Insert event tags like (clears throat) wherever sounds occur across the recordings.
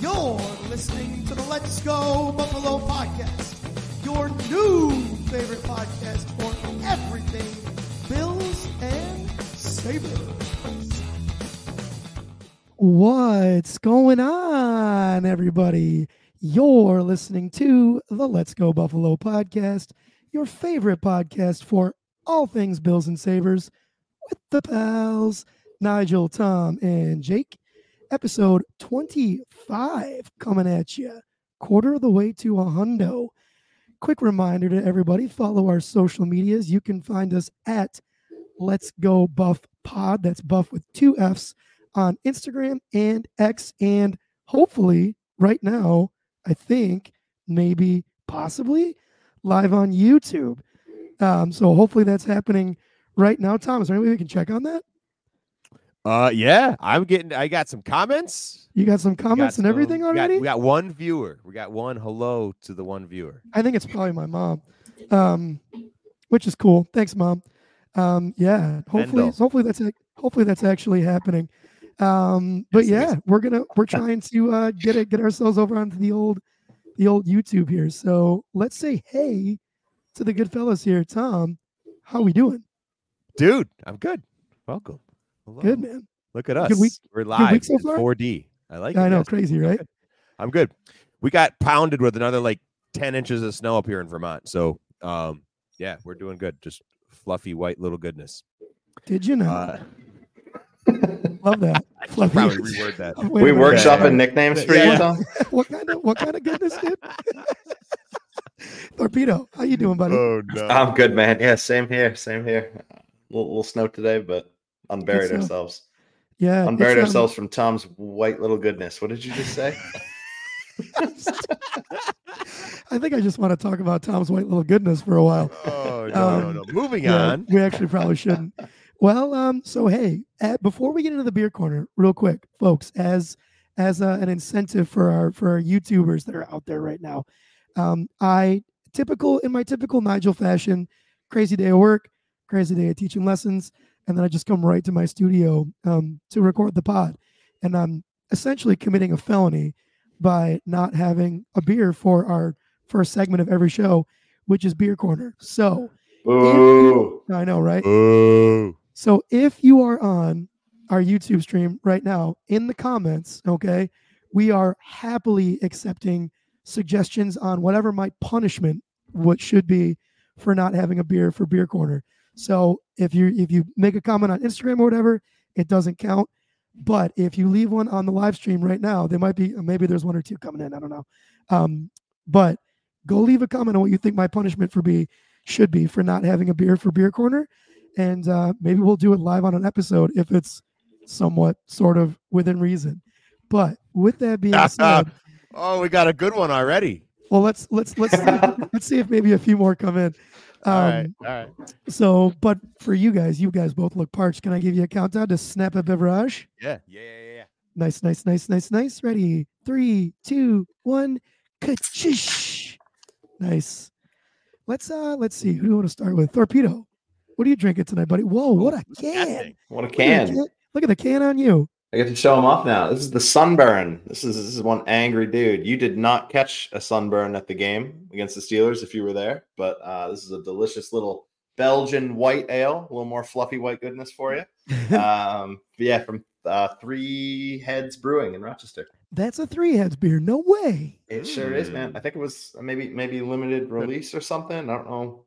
You're listening to the Let's Go Buffalo podcast, your new favorite podcast for everything Bills and Sabres. What's going on, everybody? You're listening to the Let's Go Buffalo podcast, your favorite podcast for all things Bills and Sabres with the pals, Nigel, Tom, and Jake episode 25 coming at you, quarter of the way to a hundo. Quick reminder to everybody follow our social medias. You can find us at Let's Go Buff Pod. That's Buff with two F's on Instagram and X. And hopefully, right now, I think maybe possibly live on YouTube. Um, so hopefully that's happening right now. Tom, is there any way we can check on that? Uh, yeah, I'm getting. I got some comments. You got some We got comments and some- everything we got- already? We got, one viewer. We got one hello to the one viewer. I think it's probably my mom, um, which is cool. Thanks, mom. Um, yeah, hopefully, hopefully that's hopefully that's actually happening. Um, but yeah, we're gonna we're trying to uh, get it get ourselves over onto the old the old YouTube here. So let's say hey to the good fellas here. Tom, how we doing? Dude, I'm good. Welcome. Hello. Good man. Look at us. Good week- We're week live so in 4D. I like it. I know, yes. crazy, right? (laughs) I'm good. We got pounded with another like 10 inches of snow up here in Vermont. So, um, yeah, we're doing good. Just fluffy white little goodness. Did you know? Uh, (laughs) Love that. (laughs) I Fluffy. probably reword that. We minute. workshopping Yeah. nicknames for Yeah. you, Tom? what kind of what kind of goodness, dude? Torpedo, how you doing, buddy? Oh no. I'm good, man. Yeah, same here. Same here. A little, little snow today, but unburied ourselves. yeah, it's, Unburied um, ourselves from Tom's white little goodness. What did you just say? (laughs) I think I just want to talk about Tom's white little goodness for a while. Oh no, no, Um, no. Moving Yeah, on. we actually probably shouldn't. Well, um, so hey, at, before we get into the beer corner, real quick, folks, as as uh, an incentive for our for our YouTubers that are out there right now, um, I typical in my typical Nigel fashion, crazy day of work, crazy day of teaching lessons, and then I just come right to my studio um, to record the pod, and I'm essentially committing a felony by not having a beer for our first segment of every show, which is beer corner. So Ooh. I know, right? Oh. So if you are on our YouTube stream right now, in the comments, okay, we are happily accepting suggestions on whatever my punishment what should be for not having a beer for beer corner. So if you if you make a comment on Instagram or whatever, it doesn't count. But if you leave one on the live stream right now, there might be maybe there's one or two coming in. I don't know. Um, but go leave a comment on what you think my punishment for be should be for not having a beer for beer corner and uh, maybe we'll do it live on an episode if it's somewhat sort of within reason. But with that being (laughs) said, Oh, we got a good one already. Well, let's let's let's see, (laughs) let's see if maybe a few more come in. Um, All right. All right. So, but for you guys, you guys both look parched. Can I give you a countdown to snap a beverage? Yeah. Yeah. Yeah. Yeah. Nice, nice, nice, nice, nice. Ready? Three, two, one. Ka-chish. Nice. Let's uh let's see. Who do you want to start with? Torpedo. What are you drinking tonight, buddy? Whoa, what a Look at that can! What a Look at the can. Look at the can on you. I get to show him off now. This is the sunburn. This is this is one angry dude. You did not catch a sunburn at the game against the Steelers if you were there, but uh, this is a delicious little Belgian white ale, a little more fluffy white goodness for you. (laughs) Um, yeah, from uh, Three Heads Brewing in Rochester. That's a three heads beer. No way. It sure is, man. I think it was maybe maybe limited release or something. I don't know.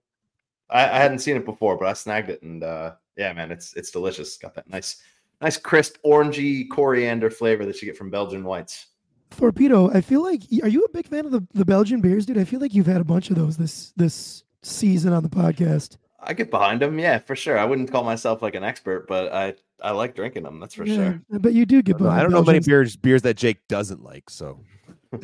I, I hadn't seen it before, but I snagged it, and uh, yeah, man, it's it's delicious. Got that nice, nice crisp orangey coriander flavor that you get from Belgian whites. Torpedo, I feel like are you a big fan of the, the Belgian beers, dude? I feel like you've had a bunch of those this this season on the podcast. I get behind them, yeah, for sure. I wouldn't call myself like an expert, but I I like drinking them. That's for Yeah, sure. I bet you do get I don't know- behind. I don't know many beers beers that Jake doesn't like. So (laughs)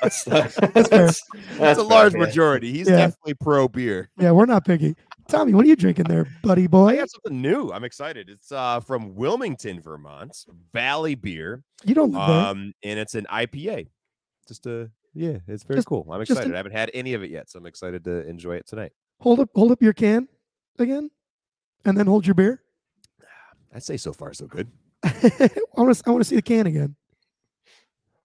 That's, That's fair. (laughs) that's that's a fair, large yeah. majority. He's Yeah. definitely pro beer. Yeah, we're not picky. Tommy, what are you drinking there, buddy boy? I got something new. I'm excited. It's uh from Wilmington, Vermont, Valley Beer. You don't. Um, and it's an IPA. Just a yeah, it's very Just- cool. I'm excited. I haven't had any of it yet, so I'm excited to enjoy it tonight. hold up hold up your can again, and then hold your beer. (sighs) I'd say so far so good. (laughs) I want to I want to see the can again.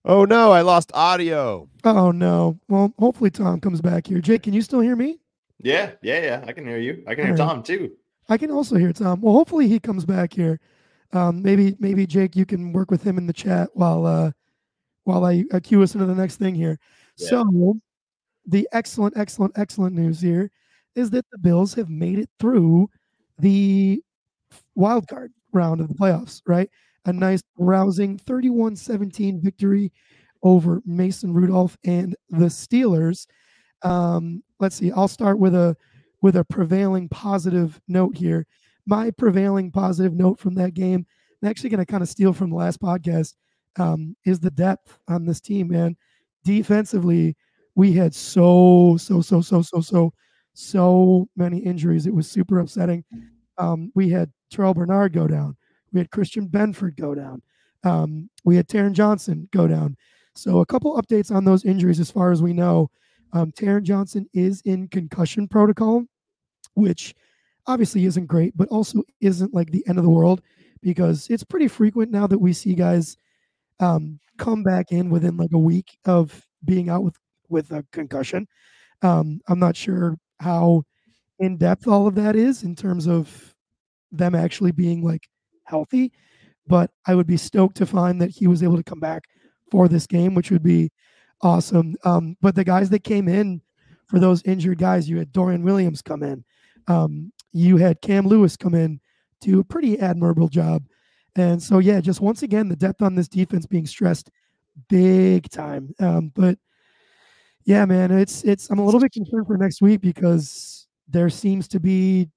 Oh no, I lost audio. Oh no. Well, hopefully Tom comes back here. Jake, can you still hear me? Yeah, yeah, yeah. I can hear you. I can hear All right. Tom too. I can also hear Tom. Well, hopefully he comes back here. Um, maybe maybe Jake, you can work with him in the chat while uh while I uh, cue us into the next thing here. Yeah. So the excellent, excellent, excellent news here is that the Bills have made it through the wild card round of the playoffs, right? A nice rousing 31-17 victory over Mason Rudolph and the Steelers. Um, let's see. I'll start with a with a prevailing positive note here. My prevailing positive note from that game, I'm actually going to kind of steal from the last podcast, um, is the depth on this team, man. Defensively, we had so, so, so, so, so, so, so many injuries. It was super upsetting. Um, we had Terrel Bernard go down. We had Christian Benford go down. Um, we had Taron Johnson go down. So a couple updates on those injuries as far as we know. Um, Taron Johnson is in concussion protocol, which obviously isn't great, but also isn't like the end of the world because it's pretty frequent now that we see guys um, come back in within like a week of being out with with a concussion. Um, I'm not sure how in depth all of that is in terms of them actually being like healthy, but I would be stoked to find that he was able to come back for this game, which would be awesome. Um, but the guys that came in for those injured guys, you had Dorian Williams come in, um, you had Cam Lewis come in, do a pretty admirable job. And so, yeah, just once again, the depth on this defense being stressed big time. Um, but yeah, man, it's it's. I'm a little bit concerned for next week because there seems to be,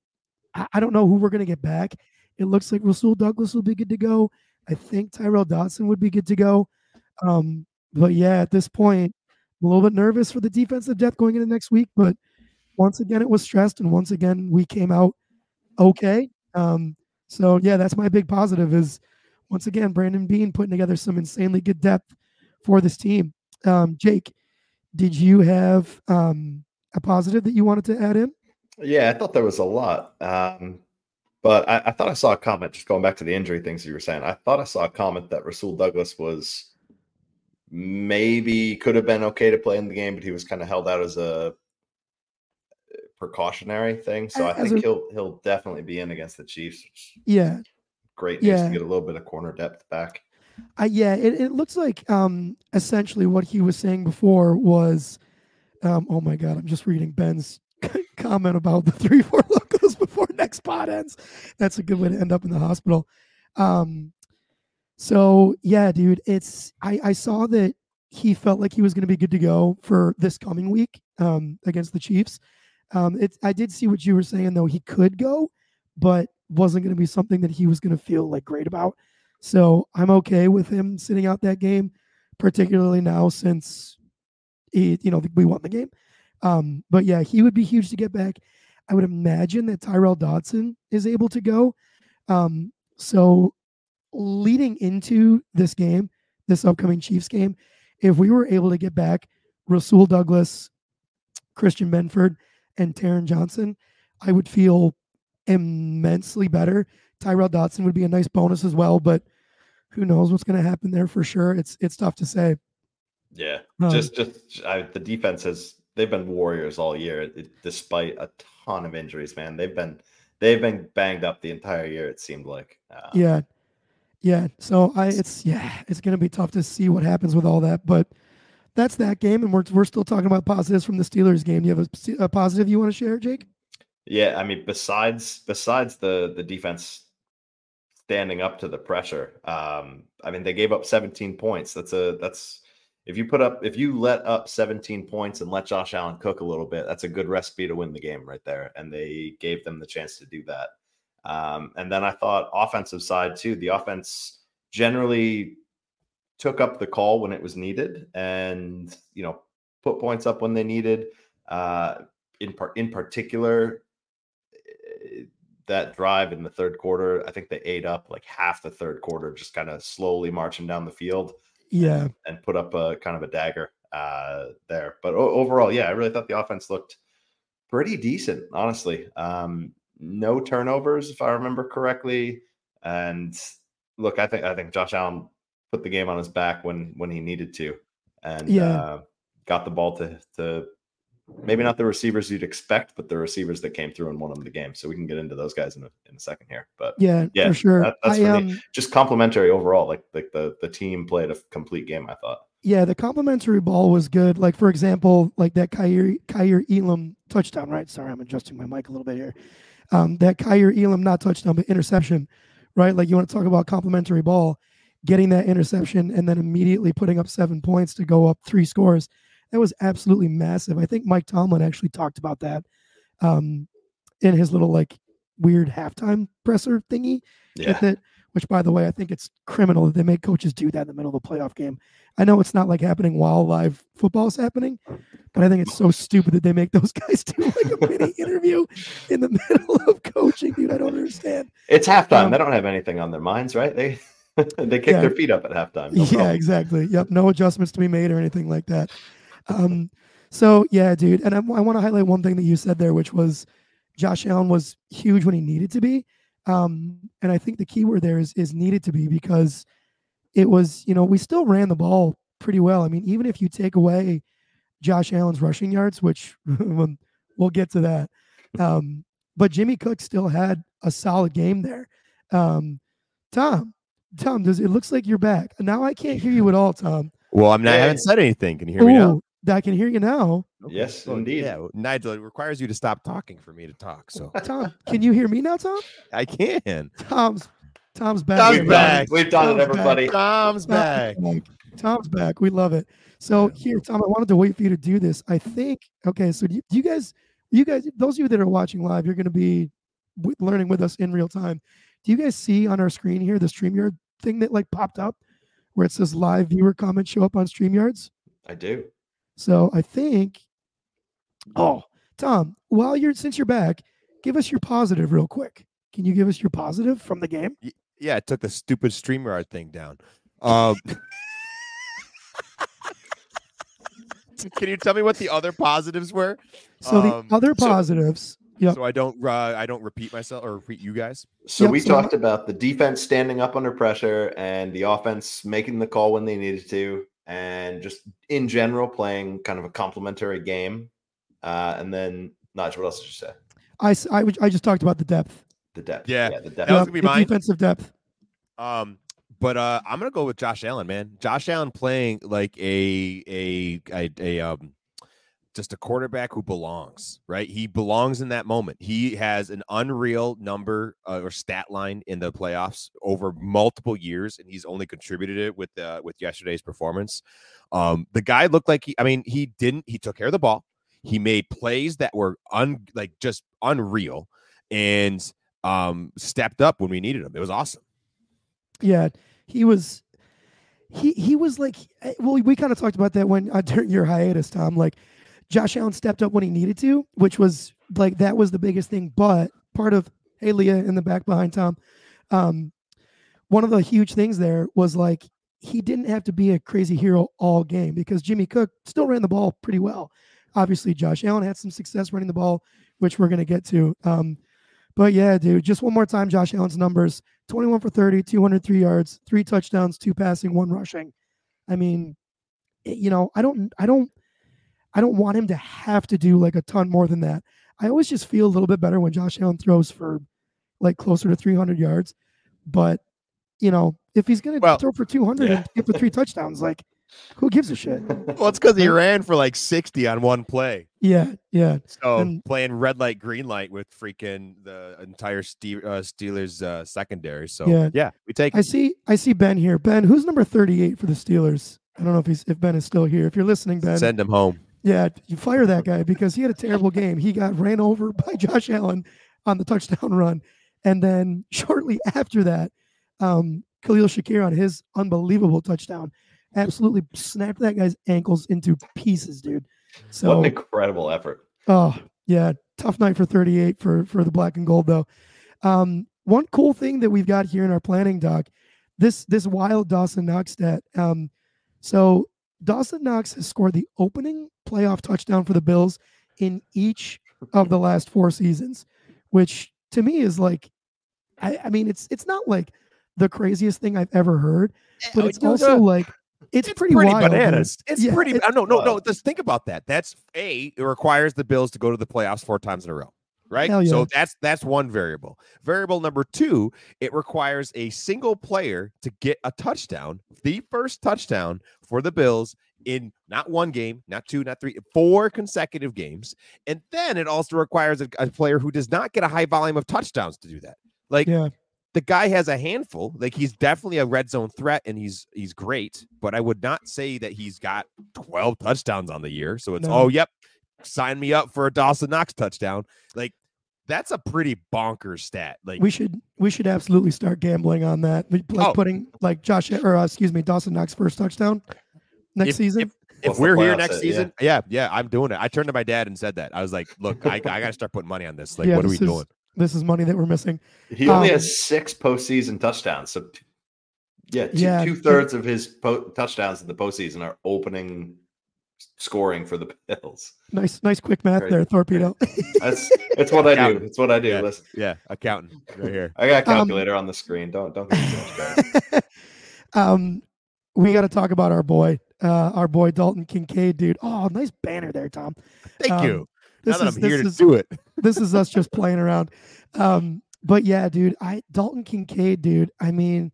I, I don't know who we're gonna get back. It looks like Rasul Douglas will be good to go. I think Tyrel Dodson would be good to go. Um, but yeah, at this point, I'm a little bit nervous for the defensive depth going into next week. But once again, it was stressed, and once again, we came out okay. Um, so yeah, that's my big positive is once again Brandon Beane putting together some insanely good depth for this team. Um, Jake, did you have um, a positive that you wanted to add in? Yeah, I thought there was a lot. Um, but I, I thought I saw a comment, just going back to the injury things you were saying. I thought I saw a comment that Rasul Douglas was maybe could have been okay to play in the game, but he was kind of held out as a precautionary thing. So I think a- he'll he'll definitely be in against the Chiefs. Yeah, Great news Yeah. to get a little bit of corner depth back. I, yeah. It, it looks like um, essentially what he was saying before was, um, oh my god, I'm just reading Ben's (laughs) comment about the three four (laughs) locos before next pot ends. That's a good way to end up in the hospital. Um, so yeah, dude, it's I, I saw that he felt like he was going to be good to go for this coming week um, against the Chiefs. Um, I did see what you were saying though. He could go, but wasn't going to be something that he was going to feel like great about. So I'm okay with him sitting out that game, particularly now since he, you know, we won the game. Um, but yeah, he would be huge to get back. I would imagine that Tyrel Dodson is able to go. Um, so leading into this game, this upcoming Chiefs game, if we were able to get back Rasul Douglas, Christian Benford, and Taron Johnson, I would feel immensely better. Tyrel Dodson would be a nice bonus as well, but who knows what's going to happen there for sure. It's it's tough to say. Yeah, Um, just just I, the defense has they've been warriors all year, it- despite a ton of injuries. Man, they've been they've been banged up the entire year. It seemed like. Uh, yeah, yeah. So I it's yeah, it's to be tough to see what happens with all that, but that's that game, and we're we're still talking about positives from the Steelers game. Do you have a, a positive you want to share, Jake? Yeah, I mean, besides besides the the defense standing up to the pressure, um, I mean, they gave up 17 points. That's a that's if you put up if you let up 17 points and let Josh Allen cook a little bit, that's a good recipe to win the game right there. And they gave them the chance to do that. Um, and then I thought offensive side too. The offense generally took up the call when it was needed, and you know put points up when they needed. Uh, in part, in particular, eh, that drive in the third quarter, I think they ate up like half the third quarter, just kind of slowly marching down the field Yeah, and put up a kind of a dagger uh, there. But o- overall, yeah, I really thought the offense looked pretty decent, honestly. Um, no turnovers, if I remember correctly. And look, I think I think Josh Allen put the game on his back when when he needed to, and Yeah. uh, got the ball to to maybe not the receivers you'd expect, but the receivers that came through and won them the game. So we can get into those guys in a, in a second here. But Yeah, Yeah, for sure. that- that's I for um just complimentary overall. Like like the the team played a complete game. I thought. yeah, the complimentary ball was good. Like for example, like that Kaiir Kaiir Elam touchdown, right? Sorry, I'm adjusting my mic a little bit here. Um, that Kaiir Elam not touchdown but interception, right? Like you want to talk about complimentary ball, getting that interception and then immediately putting up seven points to go up three scores. That was absolutely massive. I think Mike Tomlin actually talked about that um, in his little like weird halftime presser thingy Yeah. with it. Which, by the way, I think it's criminal that they make coaches do that in the middle of a playoff game. I know it's not like happening while live football is happening, but I think it's so stupid that they make those (laughs) guys do like a mini (laughs) interview in the (laughs) middle of coaching, dude. I don't understand. It's halftime. Um, they don't have anything on their minds, right? They they kick Yeah. their feet up at halftime. No yeah, problem. exactly. Yep, no adjustments to be made or anything like that. Um, so yeah, dude, and I, I want to highlight one thing that you said there, which was Josh Allen was huge when he needed to be, um, and I think the key word there is is needed to be because it was you know we still ran the ball pretty well. I mean, even if you take away Josh Allen's rushing yards, which (laughs) we'll- we'll get to that, um, but Jimmy Cook still had a solid game there. Um, Tom, Tom, does it looks like you're back now? I can't hear you at all, Tom. Well, I'm not, I haven't said anything. Can you hear me now? Ooh, I can hear you now. Yes, Well, indeed. Yeah, Nigel, it requires you to stop talking for me to talk. So (laughs) Tom, can you hear me now, Tom? I can. Tom's Tom's back. Tom's We've done back. it. We've done it, Tom's back. everybody. Tom's back. Tom's back. Tom's back. We love it. So here, Tom, I wanted to wait for you to do this. I think. Okay, so do you, do you guys, you guys, those of you that are watching live, you're going to be w- learning with us in real time. Do you guys see on our screen here the StreamYard thing that like popped up, where it says live viewer comments show up on StreamYards? I do. So I think. Oh, Tom, while you're since you're back, give us your positive real quick. Can you give us your positive from the game? Yeah, I took the stupid StreamYard thing down. Um, (laughs) can you tell me what the other positives were? So Um, the other so- positives, yep. So I don't uh, I don't repeat myself or repeat you guys. So Yep, we so- talked about the defense standing up under pressure and the offense making the call when they needed to, and just in general playing kind of a complementary game. Uh, and then, Nigel, what else did you say? I, s- I, would- I just talked about the depth. The depth. Yeah, the depth. That was gonna be mine. defensive depth. Um, but uh, I'm gonna go with Josh Allen, man. Josh Allen playing like a a a, a um just a quarterback who belongs, right? He belongs in that moment. He has an unreal number uh, or stat line in the playoffs over multiple years, and he's only contributed it with uh, with yesterday's performance. Um, the guy looked like he. I mean, he didn't. He took care of the ball. He made plays that were un like just unreal, and um stepped up when we needed him. It was awesome. Yeah, he was. He he was like eh, well we kind of talked about that when uh, during your hiatus Tom like Josh Allen stepped up when he needed to which was like that was the biggest thing but part of hey Leah in the back behind Tom um one of the huge things there was like he didn't have to be a crazy hero all game because Jimmy Cook still ran the ball pretty well obviously Josh Allen had some success running the ball which we're to get to um but yeah dude just one more time Josh Allen's numbers 21 for 30, 203 yards, three touchdowns, two passing, one rushing. I mean, you know, I don't, I don't, I don't want him to have to do like a ton more than that. I always just feel a little bit better when Josh Allen throws for like closer to 300 yards. But, you know, if he's going to Well, throw for 200 yeah. and get for three touchdowns, like who gives a shit? Well, it's because he ran for like 60 on one play. Yeah. Yeah. So And- playing red light, green light with freaking the entire uh, Steelers uh, secondary. So Yeah. yeah, we take I see, I see Ben here. Ben, who's number 38 for the Steelers? I don't know if he's, if Ben is still here. If you're listening, Ben, send him home. Yeah, you fire that guy because he had a terrible game. He got ran over (laughs) by Josh Allen on the touchdown run. And then shortly (laughs) after that, um, Khalil Shakir on his unbelievable touchdown absolutely snapped that guy's ankles into pieces, dude. what So, an incredible effort. oh, yeah, tough night for 38 for, for the black and gold, though. Um, one cool thing that we've got here in our planning doc, this this wild Dawson Knox stat. Um, so Dawson Knox has scored the opening playoff touchdown for the Bills in each of the last four seasons, which to me is like, I, I mean, it's it's not like the craziest thing I've ever heard, eh, but Oh, it's also like it's, it's pretty, wild. man. bananas. It's Yeah, pretty. it's no, no, no. Just think about that. That's a. It requires the Bills to go to the playoffs four times in a row, right? Yeah. So that's that's one variable. Variable number two, it requires a single player to get a touchdown, the first touchdown for the Bills in not one game, not two, not three, four consecutive games, and then it also requires a, a player who does not get a high volume of touchdowns to do that. Like Yeah. the guy has a handful. Like he's definitely a red zone threat and he's he's great, but I would not say that he's got 12 touchdowns on the year. So it's oh, No. oh yep, sign me up for a Dawson Knox touchdown. Like that's a pretty bonkers stat. Like We should we should absolutely start gambling on that. Like Oh. putting like Josh or uh, excuse me, Dawson Knox first touchdown next If- season. if Once the we're here next hit, season, yeah. yeah, I'm doing it. I turned to my dad and said that. I was like, look, I, I got to start putting money on this. Like, Yeah, what are we is- doing? this is money that we're missing. He only Um, has six postseason touchdowns. So, yeah, two, Yeah, two thirds of his po- touchdowns in the postseason are opening scoring for the Bills. Nice, nice quick math Great. there, Torpedo. That's it's what I do. Accountant. It's what I do. Yeah. Listen, Yeah, accountant right here. I got a Um, calculator on the screen. Don't don't give me too (laughs) um, we got to talk about our boy, uh, our boy Dalton Kincaid, dude. Oh, nice banner there, Tom. Thank Um, you. This now that is I'm this here to is do it. (laughs) this is us just playing around. Um, but yeah, dude, I Dalton Kincaid, dude. I mean,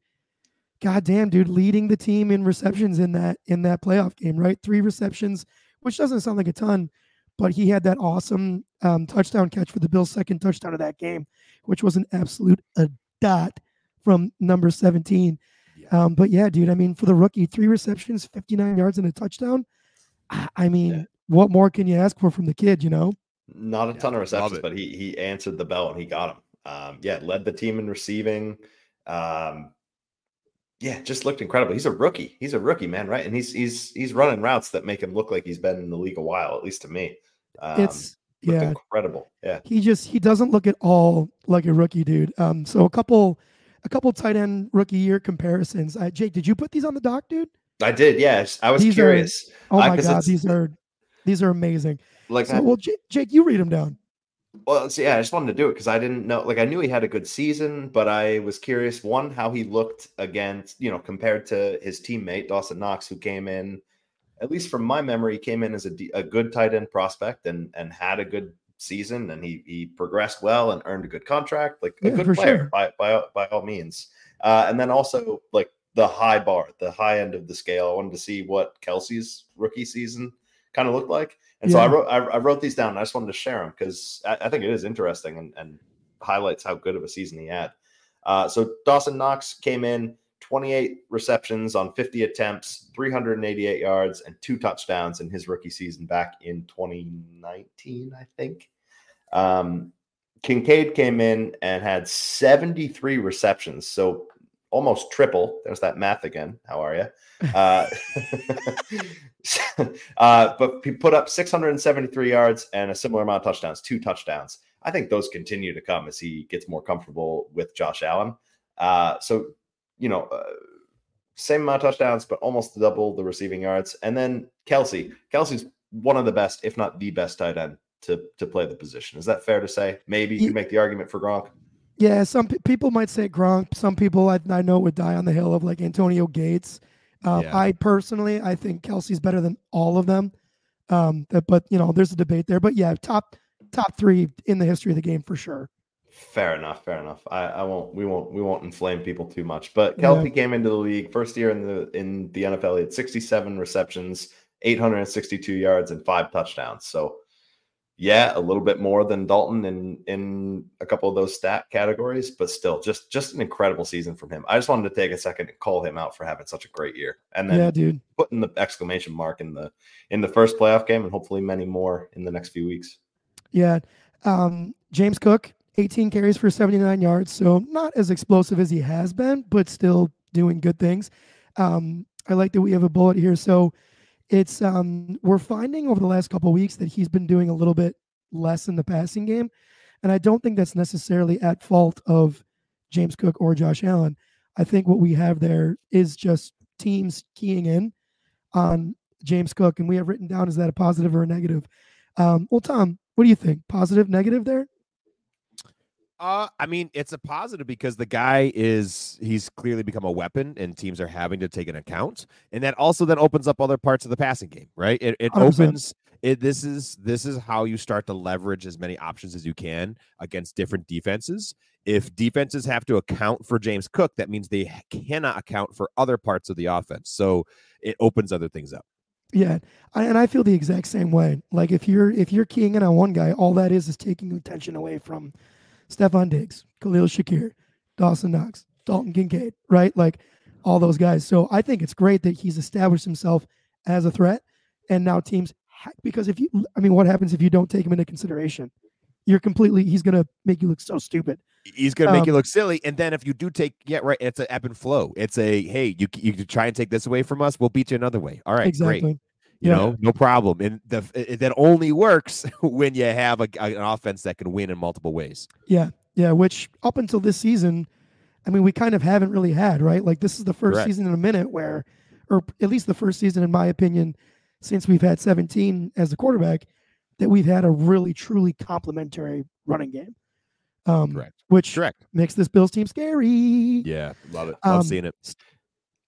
goddamn, dude, leading the team in receptions in that in that playoff game, right? Three receptions, which doesn't sound like a ton, but he had that awesome um, touchdown catch for the Bills' second touchdown of that game, which was an absolute a dot from number 17. Yeah. Um, but yeah, dude, I mean, for the rookie, three receptions, 59 yards, and a touchdown. I, I mean, Yeah. what more can you ask for from the kid, you know? Not a Yeah, ton of receptions, but he he answered the bell and he got him. Um, yeah, led the team in receiving. Um, yeah, just looked incredible. He's a rookie. He's a rookie, man, right? And he's he's he's running routes that make him look like he's been in the league a while, at least to me. Um, it's, yeah, incredible. Yeah, he just he doesn't look at all like a rookie dude um so a couple a couple tight end rookie year comparisons uh, jake did you put these on the doc dude I did. Yes, I was These are- curious. oh Uh, god these are these are amazing Like, so well jake, jake you read them down Well, so yeah, I just wanted to do it because I didn't know. Like, I knew he had a good season, but I was curious one how he looked against, you know, compared to his teammate Dawson Knox, who came in, at least from my memory, came in as a, a good tight end prospect and and had a good season, and he he progressed well and earned a good contract, like a good player sure. by by all- by all means. Uh, and then also like the high bar, the high end of the scale. I wanted to see what Kelce's rookie season kind of looked like. And so I wrote I, I wrote these down. And I just wanted to share them because I, I think it is interesting and, and highlights how good of a season he had. Uh, so Dawson Knox came in 28 receptions on 50 attempts, 388 yards, and two touchdowns in his rookie season back in 2019, I think. Um, Kincaid came in and had 73 receptions, so almost triple. There's that math again. How are you? (laughs) Uh, (laughs) uh, but he put up 673 yards and a similar amount of touchdowns, two touchdowns. I think those continue to come as he gets more comfortable with Josh Allen. Uh, so, you know, uh, same amount of touchdowns, but almost double the receiving yards. And then Kelce. Kelce's one of the best, if not the best tight end to, to play the position. Is that fair to say? Maybe you can make the argument for Gronk. Yeah some pe- people might say gronk some people i, I know would die on the hill of like antonio gates um, Yeah. i personally i think kelce's better than all of them um that- but you know there's a debate there but yeah top top three in the history of the game for sure Fair enough. Fair enough. I, I won't. We won't. We won't inflame people too much. But Yeah. Kelce came into the league first year in the in the NFL. He had 67 receptions, 862 yards, and five touchdowns. So, yeah, a little bit more than Dalton in in a couple of those stat categories, but still, just just an incredible season from him. I just wanted to take a second and call him out for having such a great year, and then yeah dude putting the exclamation mark in the in the first playoff game, and hopefully many more in the next few weeks. Yeah. Um, James Cook, 18 carries for 79 yards. So not as explosive as he has been, but still doing good things. Um, I like that we have a bullet here. So it's um, we're finding over the last couple weeks that he's been doing a little bit less in the passing game. And I don't think that's necessarily at fault of James Cook or Josh Allen. I think what we have there is just teams keying in on James Cook. And we have written down is that a positive or a negative? Um, well, Tom, What do you think? Positive, negative there? Uh, I mean, it's a positive because the guy is he's clearly become a weapon, and teams are having to take an account, and that also then opens up other parts of the passing game, right? It, it 100%. opens it. This is this is how you start to leverage as many options as you can against different defenses. If defenses have to account for James Cook, that means they cannot account for other parts of the offense. So it opens other things up. Yeah, I, and I feel the exact same way. Like if you're if you're keying in on one guy, all that is is taking attention away from Stefon Diggs, Khalil Shakir, Dawson Knox, Dalton Kincaid, right? Like all those guys. So I think it's great that he's established himself as a threat, and now teams because if you, I mean, what happens if you don't take him into consideration? You're completely. He's gonna make you look so stupid. He's going to make Um, you look silly, and then if you do take, yeah, right, it's an ebb and flow. It's a hey, you you try and take this away from us, we'll beat you another way. All right, exactly. great. You Yeah. know, no problem. And the it, that only works (laughs) when you have a, an offense that can win in multiple ways. Yeah, yeah. Which up until this season, I mean, we kind of haven't really had right. Like this is the first Correct. season in a minute where, or at least the first season, in my opinion, since we've had 17 as the quarterback, that we've had a really truly complementary running game. Um, Correct. Which Correct. makes this Bills team scary. Yeah, love it. Love Um, seeing it.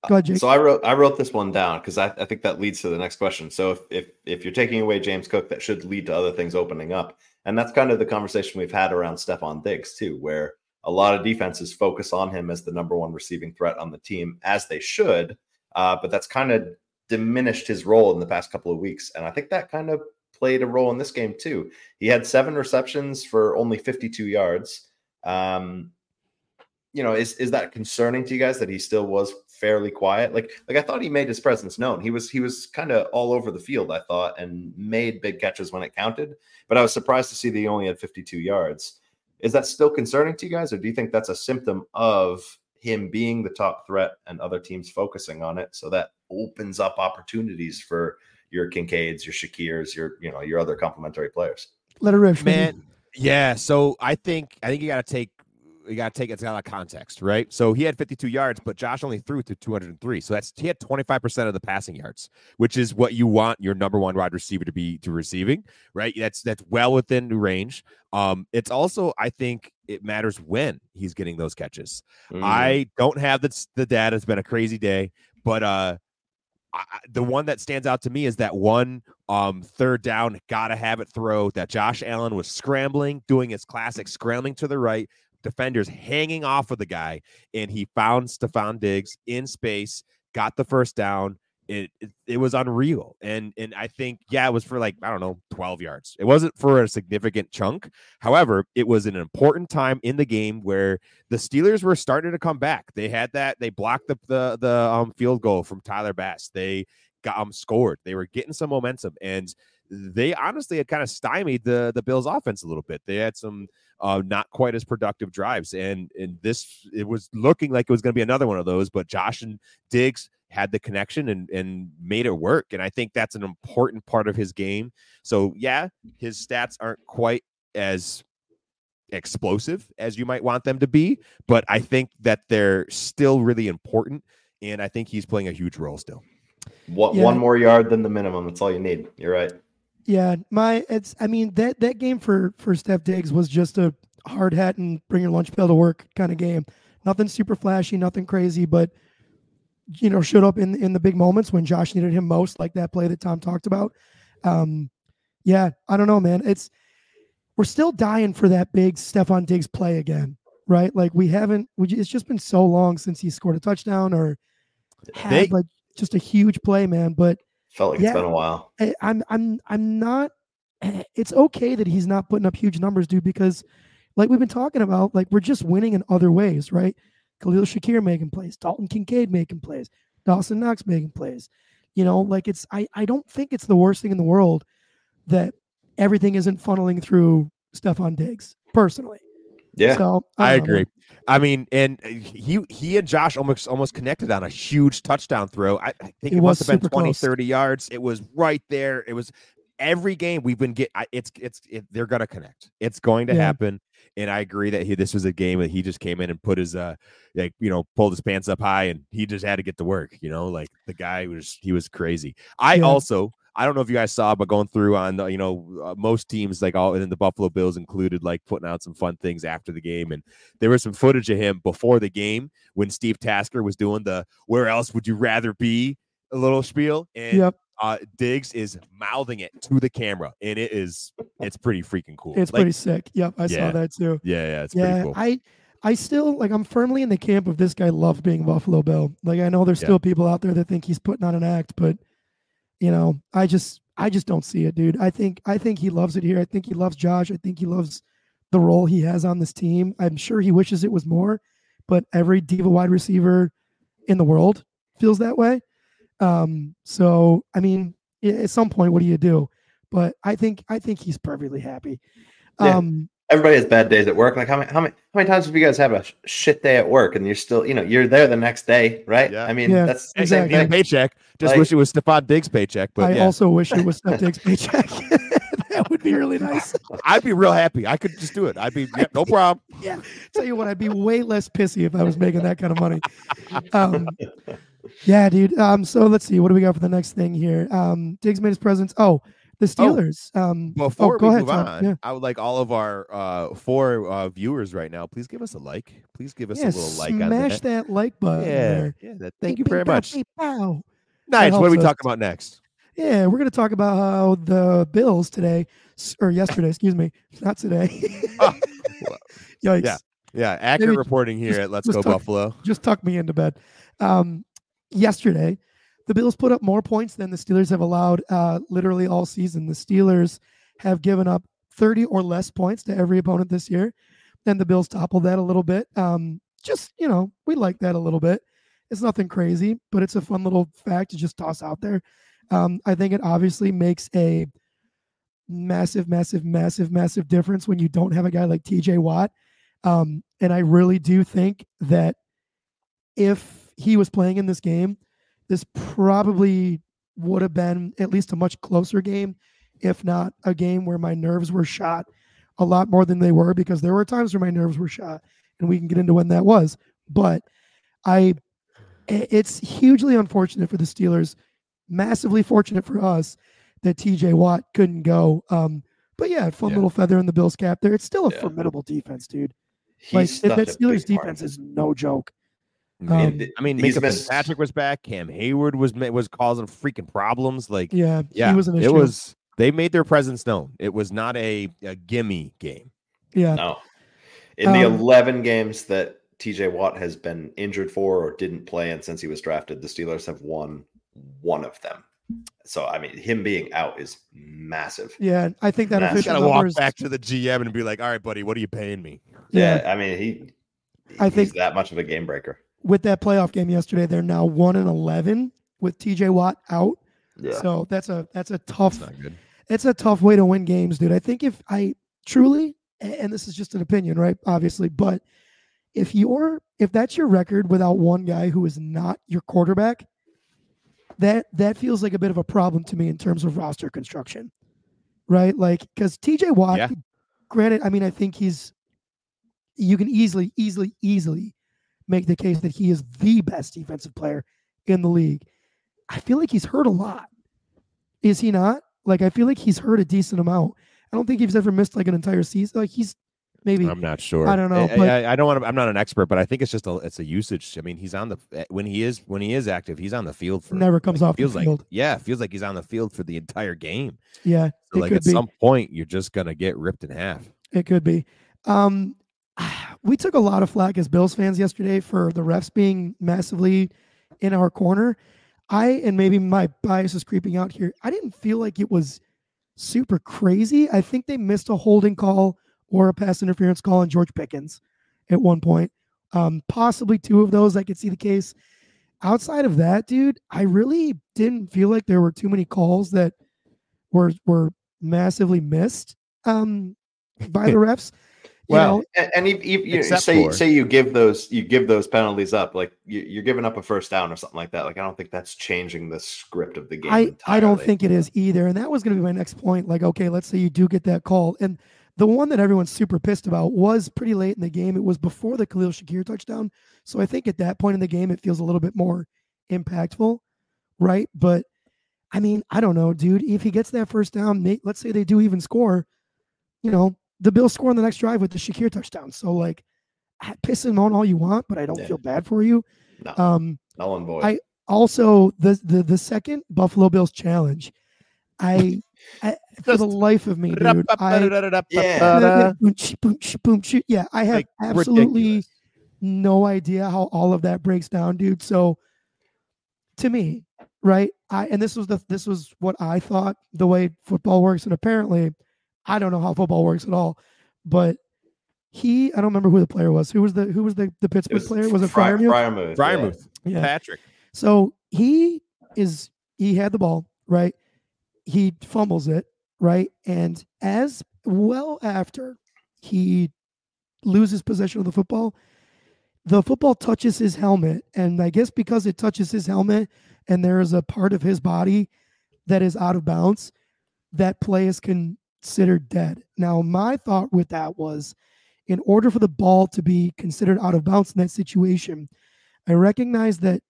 Go ahead, Jake. So I wrote I wrote this one down because I, I think that leads to the next question. So if, if if you're taking away James Cook, that should lead to other things opening up. And that's kind of the conversation we've had around Stefon Diggs too, where a lot of defenses focus on him as the number one receiving threat on the team, as they should. Uh, but that's kind of diminished his role in the past couple of weeks. And I think that kind of played a role in this game too. He had seven receptions for only 52 yards. Um, you know, is is that concerning to you guys that he still was fairly quiet? Like like I thought he made his presence known. He was he was kind of all over the field, I thought, and made big catches when it counted. But I was surprised to see that he only had 52 yards. Is that still concerning to you guys, or do you think that's a symptom of him being the top threat and other teams focusing on it? So that opens up opportunities for your Kincaids, your Shakirs, your you know your other complementary players. Let it rip, Man, yeah. So I think I think you got to take you got to take it out of context, right? So he had 52 yards, but Josh only threw to 203. So that's he had 25 percent of the passing yards, which is what you want your number one wide receiver to be to receiving, right? That's that's well within the range. Um, it's also I think it matters when he's getting those catches. Mm. I don't have the the data. It's been a crazy day, but uh, I- the one that stands out to me is that one um third down, gotta have it throw that Josh Allen was scrambling, doing his classic scrambling to the right, defenders hanging off of the guy, and he found Stefon Diggs in space, got the first down. It, it it was unreal, and and I think yeah, it was for like I don't know twelve yards. It wasn't for a significant chunk. However, it was an important time in the game where the Steelers were starting to come back. They had that. They blocked the the, the um, field goal from Tyler Bass. They got um scored. They were getting some momentum, and they honestly had kind of stymied the the Bills' offense a little bit. They had some uh, not quite as productive drives, and and this it was looking like it was going to be another one of those. But Josh and Diggs had the connection and and made it work, and I think that's an important part of his game. So yeah, his stats aren't quite as explosive as you might want them to be, but I think that they're still really important, and I think he's playing a huge role still. One, Yeah. one more yard than the minimum. That's all you need. You're right. Yeah, my it's I mean that that game for for Steph Diggs was just a hard hat and bring your lunch pail to work kind of game. Nothing super flashy, nothing crazy, but you know, showed up in in the big moments when Josh needed him most, like that play that Tom talked about. Um, yeah, I don't know, man. It's we're still dying for that big Stefon Diggs play again, right? Like we haven't. We, it's just been so long since he scored a touchdown or had They- like just a huge play, man. But Felt like Yeah. it's been a while. I- I'm I'm I'm not. (clears throat) It's okay that he's not putting up huge numbers, dude, because like we've been talking about, like we're just winning in other ways, right? Khalil Shakir making plays, Dalton Kincaid making plays, Dawson Knox making plays. You know, like it's I I don't think it's the worst thing in the world that everything isn't funneling through Stefon Diggs personally. Yeah. So I don't know, agree. I mean, and uh, he he and Josh almost almost connected on a huge touchdown throw. I, I think It it, must have been super 20, close. 30 yards. It was right there. It was every game we've been get. I, it's it's it, they're gonna connect. It's going to Yeah. happen. And I agree that he this was a game that he just came in and put his uh like you know pulled his pants up high and he just had to get to work. You know, like the guy was he was crazy. I Yeah. also I don't know if you guys saw, but going through on the, you know uh, most teams like all and the Buffalo Bills included, like putting out some fun things after the game, and there was some footage of him before the game when Steve Tasker was doing the "Where else would you rather be?" a little spiel, and Yep. uh, Diggs is mouthing it to the camera, and it is it's pretty freaking cool. It's Like, pretty sick. Yep, I Yeah. saw that too. yeah, yeah, it's yeah, pretty cool. I I still like I'm firmly in the camp of this guy loves being Buffalo Bill. Like I know there's Yeah. still people out there that think he's putting on an act, but you know, I just I just don't see it, dude. I think I think he loves it here. I think he loves Josh. I think he loves the role he has on this team. I'm sure he wishes it was more, but every diva wide receiver in the world feels that way. Um, so I mean, at some point, what do you do? But I think I think he's perfectly happy. Yeah. Um, Everybody has bad days at work. Like how many how many how many times have you guys have a sh- shit day at work and you're still you know you're there the next day, right? Yeah. I mean Yeah, that's exactly. same a thing. paycheck. Just Like- wish it was Stefon Diggs' paycheck, but I yeah, also wish it was (laughs) Steph Diggs' paycheck. (laughs) that would be really nice. I'd be real happy. I could just do it. I'd be yep, no (laughs) problem. Yeah, tell you what, I'd be way less pissy if I was making that kind of money. Um, yeah, dude. Um, so let's see. What do we got for the next thing here? Um, Diggs made his presence. Oh, the Steelers. um, Before oh, go we ahead, move on, Yeah. I would like all of our uh four uh viewers right now. Please give us a like. Please give us yeah, a little like on smash that. that like button. Yeah, yeah. That, thank Beep, you very bow, much. beep, bow. Nice. What are we us. talking about next? Yeah, we're going to talk about how the Bills today, or yesterday, excuse me, not today. (laughs) (laughs) Ah, Yikes. yeah. Yeah, accurate Maybe reporting here just- at Let's Go talk- Buffalo. just tuck me into bed. Um, yesterday, the Bills put up more points than the Steelers have allowed uh, literally all season. The Steelers have given up 30 or less points to every opponent this year. And the Bills toppled that a little bit. Um, just, you know, we like that a little bit. It's nothing crazy, but it's a fun little fact to just toss out there. Um, I think it obviously makes a massive, massive, massive, massive difference when you don't have a guy like TJ Watt. Um, and I really do think that if he was playing in this game, this probably would have been at least a much closer game, if not a game where my nerves were shot a lot more than they were, because there were times where my nerves were shot, and we can get into when that was. But I, it's hugely unfortunate for the Steelers, massively fortunate for us that TJ Watt couldn't go. Um, but yeah, fun Yeah. little feather in the Bills cap there. It's still a Yeah. formidable defense, dude. He's Like that Steelers defense is no joke. I mean, Um, I mean, he's missed- Fitzpatrick was back. Cam Heyward was was causing freaking problems. Like, Yeah, yeah, he was an issue. it was. They made their presence known. It was not a, a gimme game. yeah. No. In the Um, 11 games that TJ Watt has been injured for or didn't play in since he was drafted, the Steelers have won one of them. So, I mean, him being out is massive. Yeah, I think that official got to walk back to the GM and be like, "All right, buddy, what are you paying me?" Yeah, Yeah, I mean, he I he's think- that much of a game breaker. With that playoff game yesterday, they're now one and eleven with TJ Watt out. Yeah. So that's a that's a tough it's a tough way to win games, dude. I think if I truly, and this is just an opinion, right? Obviously, but if you're if that's your record without one guy who is not your quarterback, that that feels like a bit of a problem to me in terms of roster construction, right? Like because TJ Watt, Yeah. granted, I mean, I think he's you can easily, easily, easily make the case that he is the best defensive player in the league. I feel like he's hurt a lot. Is he not? Like I feel like he's hurt a decent amount. I don't think he's ever missed like an entire season. Like he's maybe I'm not sure. I don't know, I, but- I, I don't want to. I'm not an expert, but I think it's just a. It's a usage. I mean, he's on the eh, when he is when he is active, he's on the field for. never comes off the feels like field. yeah, feels like he's on the field for the entire game. yeah, So like at be. some point, you're just gonna get ripped in half. It could be. Um, we took a lot of flack as Bills fans yesterday for the refs being massively in our corner. I and maybe my bias is creeping out here. I didn't feel like it was super crazy. I think they missed a holding call or a pass interference call on George Pickens at one point. Um, possibly two of those. I could see the case. Outside of that, dude, I really didn't feel like there were too many calls that were were massively missed um, by the (laughs) refs. You Well, know, And, and if, if you say for- say you give those you give those penalties up, like you, you're giving up a first down or something like that. Like I don't think that's changing the script of the game. I, I don't think it is either. And that was going to be my next point. Like, okay, let's say you do get that call. And the one that everyone's super pissed about was pretty late in the game. It was before the Khalil Shakir touchdown. So I think at that point in the game, it feels a little bit more impactful. Right. But I mean, I don't know, dude. If he gets that first down, let's say they do even score, you know, the Bills score on the next drive with the Shakir touchdown. So like, piss and moan all you want, but I don't Yeah. feel bad for you. No, Um, null and void. I- also the the the second Buffalo Bills challenge, I, (laughs) I for the life of me, dude, I Yeah. yeah, I have Like, absolutely ridiculous. no idea how all of that breaks down, dude. So to me, right? I and this was the this was what I thought the way football works, and apparently I don't know how football works at all. But he, I don't remember who the player was. Who was the who was the, the It Pittsburgh player? Was it Fry- Freiermuth? Freiermuth, yeah. Freiermuth, Yeah. Patrick. So he is he had the ball, right? He fumbles it, right? And as well after he loses possession of the football, the football touches his helmet. And I guess because it touches his helmet and there is a part of his body that is out of bounds, that play is considered dead. Now, my thought with that was in order for the ball to be considered out of bounds in that situation, I recognize that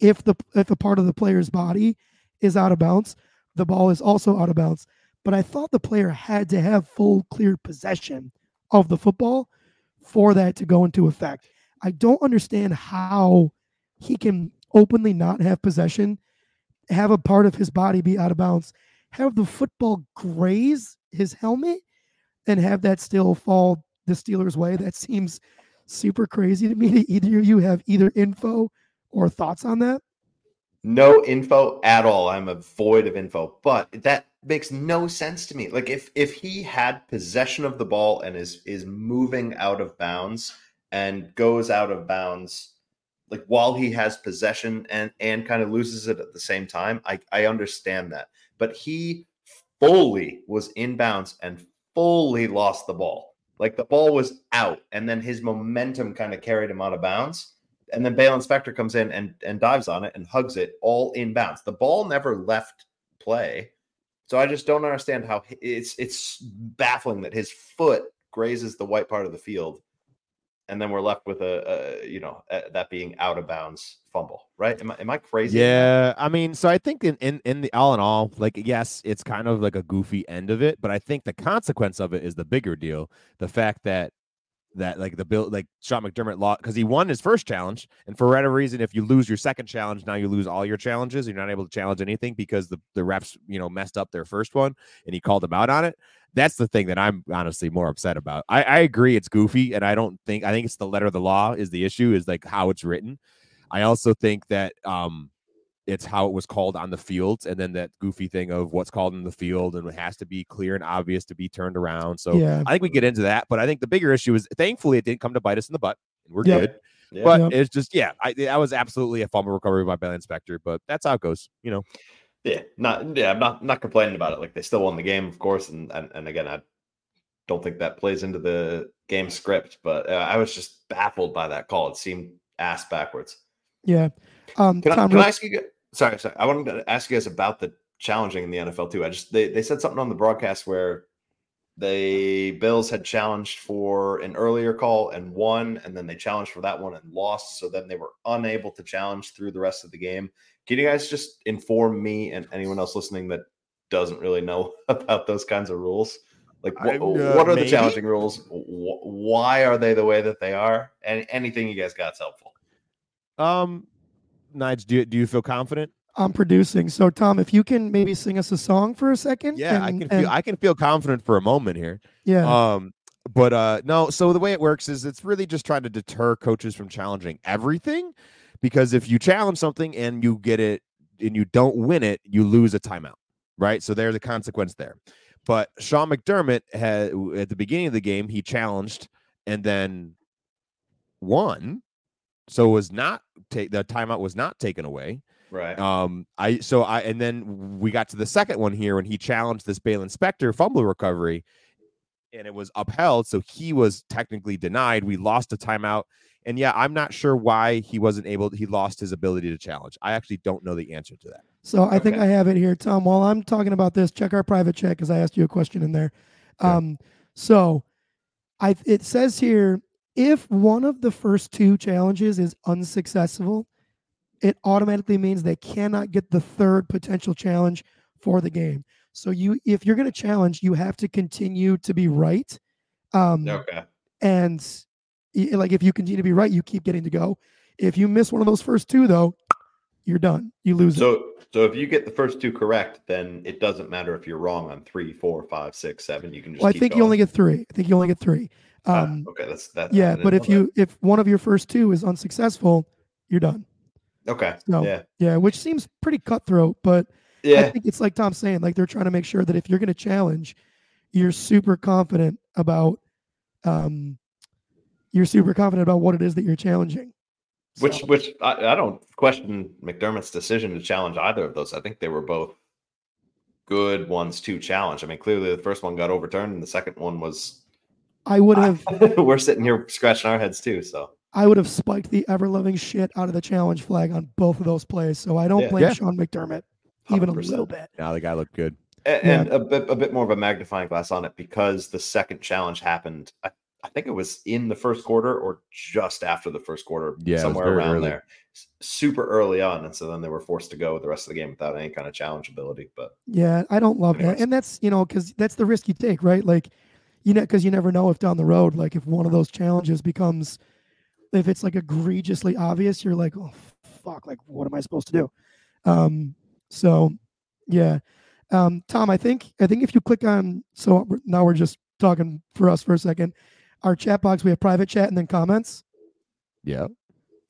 if the if a part of the player's body is out of bounds, the ball is also out of bounds. But I thought the player had to have full clear possession of the football for that to go into effect. I don't understand how he can openly not have possession, have a part of his body be out of bounds, have the football graze his helmet, and have that still fall the Steelers' way. That seems super crazy to me. Either of you have either info or thoughts on that? no info at all. I'm a void of info, but that makes no sense to me. Like if if he had possession of the ball and is is moving out of bounds and goes out of bounds like while he has possession and and kind of loses it at the same time, I I understand that. But he fully was in bounds and fully lost the ball. Like the ball was out and then his momentum kind of carried him out of bounds and then Baylon Spector comes in and and dives on it and hugs it all in bounds. The ball never left play, so I just don't understand how it's it's baffling that his foot grazes the white part of the field, and then we're left with a, a you know a, that being out of bounds fumble. Right? Am I am I crazy? Yeah, I mean, so I think in, in in the all in all, like yes, it's kind of like a goofy end of it, but I think the consequence of it is the bigger deal. The fact that that like the bill like Sean McDermott lost because he won his first challenge, and for whatever reason, if you lose your second challenge, now you lose all your challenges. You're not able to challenge anything because the the refs you know messed up their first one, and he called them out on it. That's the thing that I'm honestly more upset about. I, I agree it's goofy, and I don't think I think it's the letter of the law is the issue is like how it's written. I also think that um it's how it was called on the field, and then that goofy thing of what's called in the field, and it has to be clear and obvious to be turned around. So yeah. I think we get into that, but I think the bigger issue is thankfully it didn't come to bite us in the butt. And we're Yep. good. Yeah. But Yep. it's just yeah, I that was absolutely a fumble recovery by Baylon Spector, but that's how it goes, you know. Yeah, not yeah, I'm not not complaining about it. Like they still won the game, of course, and and, and again, I don't think that plays into the game script, but uh, I was just baffled by that call. It seemed ass backwards. Yeah. Um, Can, I, Tom, can real- I ask you? Sorry, sorry. I wanted to ask you guys about the challenging in the NFL too. I just they they said something on the broadcast where the Bills had challenged for an earlier call and won, and then they challenged for that one and lost. So then they were unable to challenge through the rest of the game. Can you guys just inform me and anyone else listening that doesn't really know (laughs) about those kinds of rules? Like, wh- I- uh, what are the challenging rules? Wh- why are they the way that they are? And anything you guys got's helpful. Um Nige, do you do you feel confident? I'm producing. So, Tom, if you can maybe sing us a song for a second. Yeah, I can feel and- I can feel confident for a moment here. yeah. Um, but uh, no. So the way it works is it's really just trying to deter coaches from challenging everything, because if you challenge something and you get it and you don't win it, you lose a timeout, right? So there's a consequence there. But Sean McDermott had at the beginning of the game he challenged and then won, so it was not take the timeout was not taken away. Right. Um, I so I and then we got to the second one here when he challenged this Baylon Spector fumble recovery, and it was upheld. So he was technically denied. We lost a timeout, and yeah, I'm not sure why he wasn't able. He lost his ability to challenge. I actually don't know the answer to that. So I think Okay. I have it here, Tom. While I'm talking about this, check our private chat because I asked you a question in there. Okay. Um, so I it says here if one of the first two challenges is unsuccessful, it automatically means they cannot get the third potential challenge for the game. So you, if you're going to challenge, you have to continue to be right. Um, Okay. and like if you continue to be right, you keep getting to go. If you miss one of those first two, though, you're done. You lose it. So so if you get the first two correct, then it doesn't matter if you're wrong on three, four, five, six, seven. You can just. Well, I think you only get three. I think you only get three. Ah, Um, okay, that's that. yeah, but if you if one of your first two is unsuccessful, you're done. okay, No. yeah, Yeah, which seems pretty cutthroat, but yeah. I think it's like Tom's saying, like they're trying to make sure that if you're going to challenge, you're super confident about, um, you're super confident about what it is that you're challenging. which which I, I don't question McDermott's decision to challenge either of those. I think they were both good ones to challenge. I mean, clearly the first one got overturned, and the second one was. I would have, (laughs) we're sitting here scratching our heads too. So I would have spiked the ever loving shit out of the challenge flag on both of those plays. So I don't Yeah. blame Yeah. Sean McDermott even a 100%. little bit. Now the guy looked good. A- Yeah. and a bit a bit more of a magnifying glass on it because the second challenge happened. I, I think it was in the first quarter or just after the first quarter, Yeah, somewhere around early. there, super early on, and so then they were forced to go the rest of the game without any kind of challenge ability. But Yeah, I don't love that, and that's you know because that's the risk you take, right? Like, you know, because you never know if down the road, like if one of those challenges becomes, if it's like egregiously obvious, you're like, oh fuck, like what am I supposed to do? Um, so yeah, um, Tom, I think I think if you click on, so now we're just talking for us for a second. Our chat box, we have private chat and then comments. Yeah.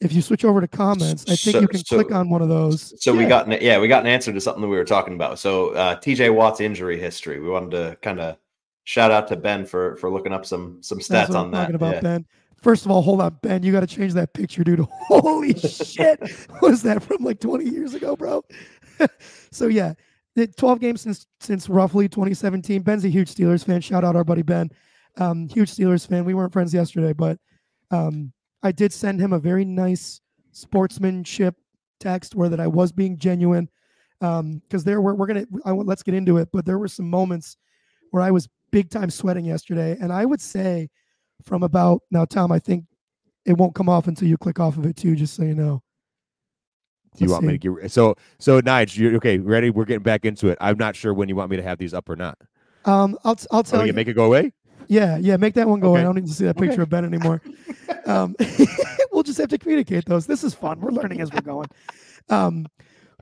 If you switch over to comments, I think So- you can click on one of those. so we got an, yeah we got an answer to something that we were talking about. So uh, T.J. Watt's injury history. We wanted to kind of shout out to Ben for for looking up some some stats on that. talking about, yeah. Ben. First of all, hold on, Ben. You got to change that picture, dude. (laughs) Holy (laughs) shit! Was that from like 20 years ago, bro? (laughs) so yeah, 12 games since since roughly 2017. Ben's a huge Steelers fan. Shout out our buddy Ben, um, huge Steelers fan. We weren't friends yesterday, but um, I did send him a very nice sportsmanship text where that I was being genuine. Um, because there were we're gonna I, let's get into it, but there were some moments where I was big time sweating yesterday, and I would say from about now, Tom. I think it won't come off until you click off of it too. Just so you know. Do you Let's want me to get so so Nige? You okay? Ready? We're getting back into it. I'm not sure when you want me to have these up or not. Um, I'll I'll Oh, tell you you. make it go away. Yeah, yeah, make that one go. away. I don't need to see that Okay. picture of Ben anymore. (laughs) um, (laughs) we'll just have to communicate those. This is fun. We're learning as we're going. Um,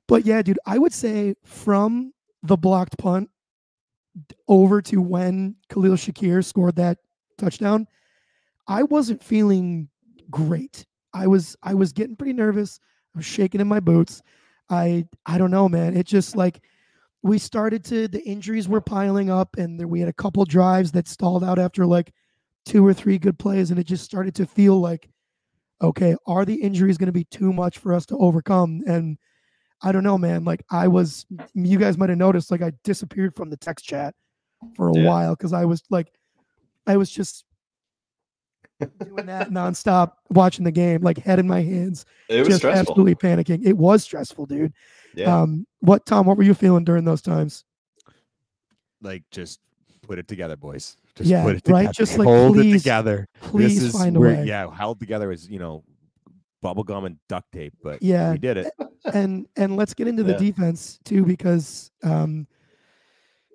but yeah, dude, I would say from the blocked punt over to when Khalil Shakir scored that touchdown, I wasn't feeling great. I was I was getting pretty nervous. I was shaking in my boots. I I don't know, man. It just like we started to the injuries were piling up and there, we had a couple drives that stalled out after like two or three good plays and it just started to feel like okay are the injuries going to be too much for us to overcome and i don't know man like i was you guys might have noticed like i disappeared from the text chat for a Yeah. while because i was like i was just doing that (laughs) nonstop watching the game like head in my hands It was just stressful. absolutely panicking it was stressful dude Yeah. um what tom what were you feeling during those times Like just put it together, boys. Just Yeah, put it right? together. Just, like, hold it together. please this is find a way Yeah, held together as you know, bubble gum and duct tape. But Yeah. we did it. and and let's get into the Yeah. defense too because um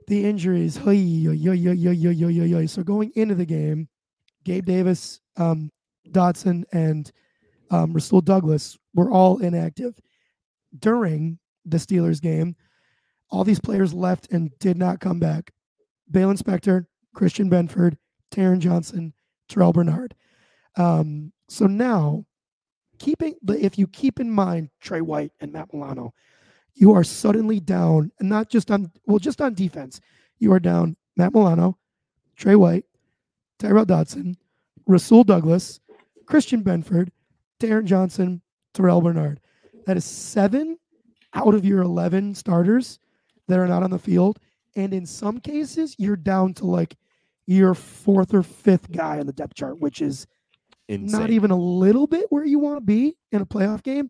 the injuries hey, yo, yo, yo, yo, yo, yo, yo, yo. so going into the game gabe davis um dodson and um rasul douglas were all inactive during the steelers game all these players left and did not come back Baylon Spector, Christian Benford, Taron Johnson, Terrel Bernard. Um, so now keeping the if you keep in mind Tre White and Matt Milano, you are suddenly down, and not just on well, just on defense. You are down Matt Milano, Tre White, Tyrel Dodson, Rasul Douglas, Christian Benford, Taron Johnson, Terrel Bernard. That is seven out of your 11 starters that are not on the field. And in some cases, you're down to like your fourth or fifth guy on the depth chart, which is Insane. not even a little bit where you want to be in a playoff game.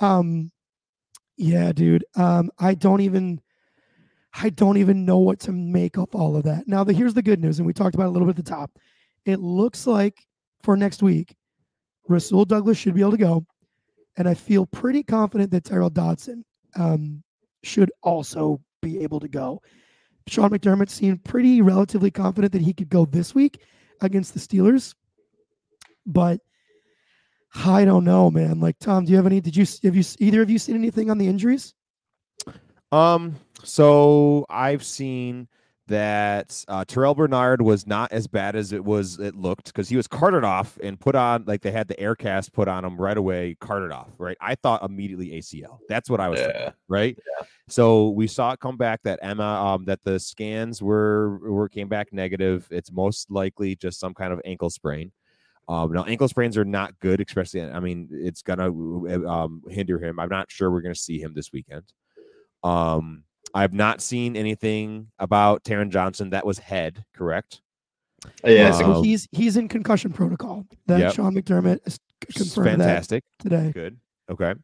Um, yeah, dude. Um, I don't even, I don't even know what to make of all of that. Now, the here's the good news, and we talked about it a little bit at the top. It looks like for next week, Rasul Douglas should be able to go, and I feel pretty confident that Tyrel Dodson um, should also be able to go. Sean McDermott seemed pretty relatively confident that he could go this week against the Steelers, but I don't know, man. Like Tom, do you have any? Did you have you either of you seen anything on the injuries? Um, so I've seen that uh, Terrel Bernard was not as bad as it was it looked because he was carted off and put on like they had the air cast put on him right away, carted off. Right, I thought immediately ACL. That's what I was Yeah. thinking, right. Yeah. So we saw it come back that Emma um that the scans were were came back negative. It's most likely just some kind of ankle sprain. Um, now ankle sprains are not good, especially I mean it's gonna um, hinder him. I'm not sure we're gonna see him this weekend. Um, I've not seen anything about Taron Johnson. That was head, correct? Yeah, so Um, so he's he's in concussion protocol. That Yep. Sean McDermott is confirmed that Fantastic. today. Good. Okay.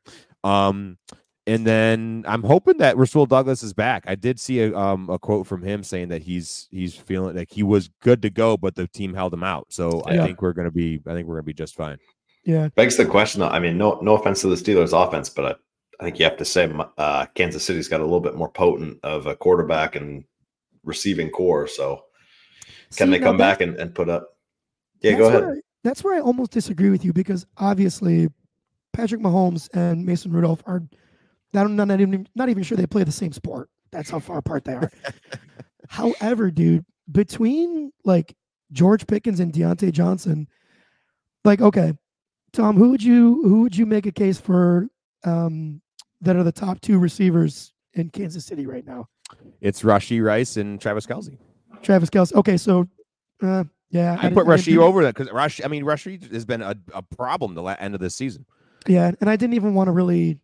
Um, and then I'm hoping that Rasul Douglas is back. I did see a um a quote from him saying that he's he's feeling like he was good to go, but the team held him out. So I think we're gonna be I think we're gonna be just fine. Yeah, begs the question. though, I mean, no, no offense to the Steelers' offense, but I, I think you have to say uh, Kansas City's got a little bit more potent of a quarterback and receiving corps. So can See, they come back and, and put up? Yeah, go ahead. Where, I- that's where I almost disagree with you because obviously Patrick Mahomes and Mason Rudolph are. I'm not, not even not even sure they play the same sport. That's how far apart they are. (laughs) However, dude, between like George Pickens and Diontae Johnson, like okay, Tom, who would you who would you make a case for um, that are the top two receivers in Kansas City right now? It's Rashee Rice and Travis Kelce. Travis Kelce. Okay, so uh, yeah, I, didn't- put Rashee over that because Rashee. I mean, Rashee has been a, a problem the la- end of this season. Yeah, and I didn't even want to really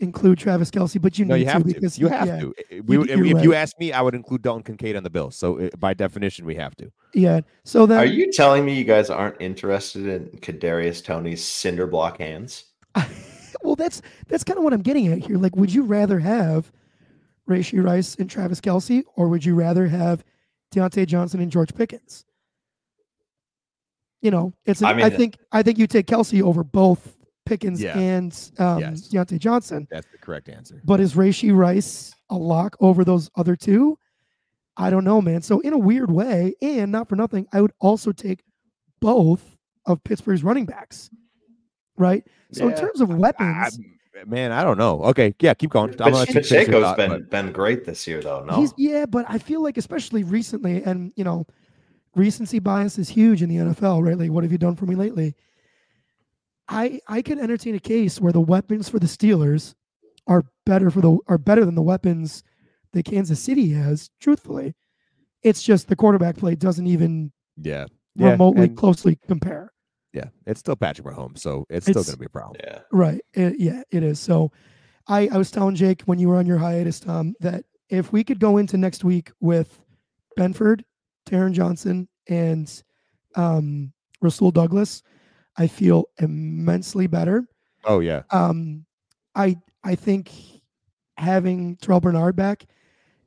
include Travis Kelce, but you No, need you have to to. because You have yeah, to. We, You- if you're you ask me, I would include Dalton Kincaid on the Bills. So by definition, we have to. Yeah. So that Are you telling me you guys aren't interested in Kadarius Toney's cinder block hands? (laughs) well, that's that's kind of what I'm getting at here. Like, would you rather have Rashee Rice and Travis Kelce, or would you rather have Diontae Johnson and George Pickens? You know, it's. I I, mean- think I think you take Kelce over both Pickens Yeah. and um, Yes. Diontae Johnson. That's the correct answer. But is Rashee Rice a lock over those other two? I don't know, man. So in a weird way, and not for nothing, I would also take both of Pittsburgh's running backs. Right. So in terms of I, weapons, man, I don't know. Okay, yeah, keep going. I'm gonna let you finish your Pacheco's thought, been but- been great this year, though. No, he's yeah, but I feel like especially recently, and you know, recency bias is huge in the NFL, right? Like, what have you done for me lately? I I could entertain a case where the weapons for the Steelers are better for the are better than the weapons that Kansas City has. Truthfully, it's just the quarterback play doesn't even yeah, yeah, remotely and- closely compare. yeah. It's still Patrick Mahomes, so it's still going to be a problem. yeah. Right. It- yeah, it is. So I, I was telling Jake when you were on your hiatus, Tom, that if we could go into next week with Benford, Taron Johnson, and um, Rasul Douglas, I feel immensely better. Oh yeah, Um, I I think having Terrel Bernard back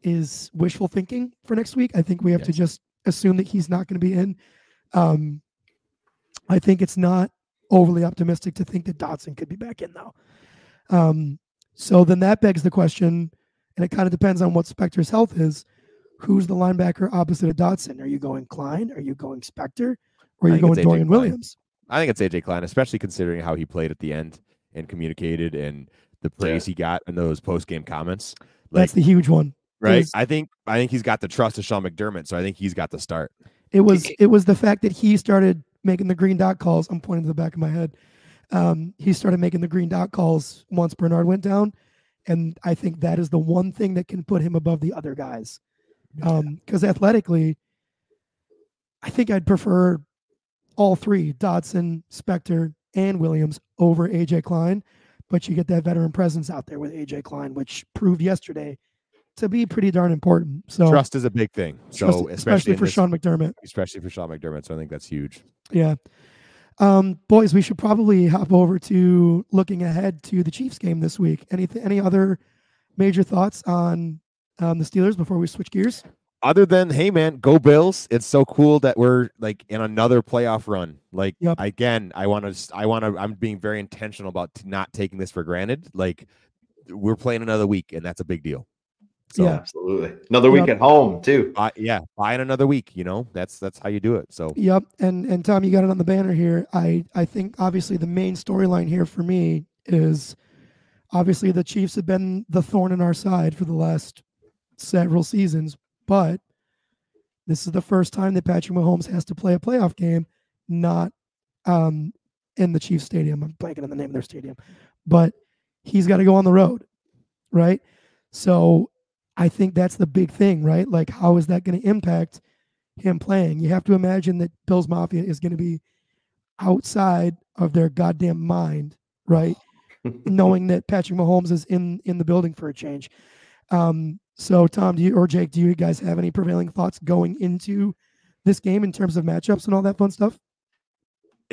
is wishful thinking for next week. I think we have to just assume that he's not going to be in. Um, I think it's not overly optimistic to think that Dodson could be back in though. Um, so then that begs the question, and it kind of depends on what Spector's health is. Who's the linebacker opposite of Dodson? Are you going Klein? Are you going Spector? Or are you going Dorian Klein. Williams? I think it's AJ Klein, especially considering how he played at the end and communicated and the praise he got in those post game comments. Like, That's the huge one. right? is- I think I think he's got the trust of Sean McDermott, so I think he's got the start. It was it was the fact that he started making the green dot calls. I'm pointing to the back of my head. Um, he started making the green dot calls once Bernard went down, and I think that is the one thing that can put him above the other guys. Because athletically, I think I'd prefer all three: Dodson, Spector, and Williams over AJ Klein. But you get that veteran presence out there with AJ Klein, which proved yesterday to be pretty darn important. So Trust is a big thing. So trust- especially, especially for this- Sean McDermott. especially for Sean McDermott. So I think that's huge. Yeah. Um, boys, we should probably hop over to looking ahead to the Chiefs game this week. Any any other major thoughts on um, the Steelers before we switch gears? Other than hey man, go Bills! It's so cool that we're like in another playoff run. Like Yep. again, I want to, I want to, I'm being very intentional about t- not taking this for granted. Like we're playing another week, and that's a big deal. So, Yeah. Absolutely. Another week Yep. at home too. buy, yeah, buy in another week. You know, that's that's how you do it. So Yep, and and Tom, you got it on the banner here. I I think obviously the main storyline here for me is obviously the Chiefs have been the thorn in our side for the last several seasons, but this is the first time that Patrick Mahomes has to play a playoff game, not um in the Chiefs stadium. I'm blanking on the name of their stadium, but he's got to go on the road, right? So I think that's the big thing, right? Like, how is that going to impact him playing? You have to imagine that Bills Mafia is going to be outside of their goddamn mind, right? (laughs) Knowing that Patrick Mahomes is in in the building for a change. Um, so, Tom, do you or Jake, do you guys have any prevailing thoughts going into this game in terms of matchups and all that fun stuff?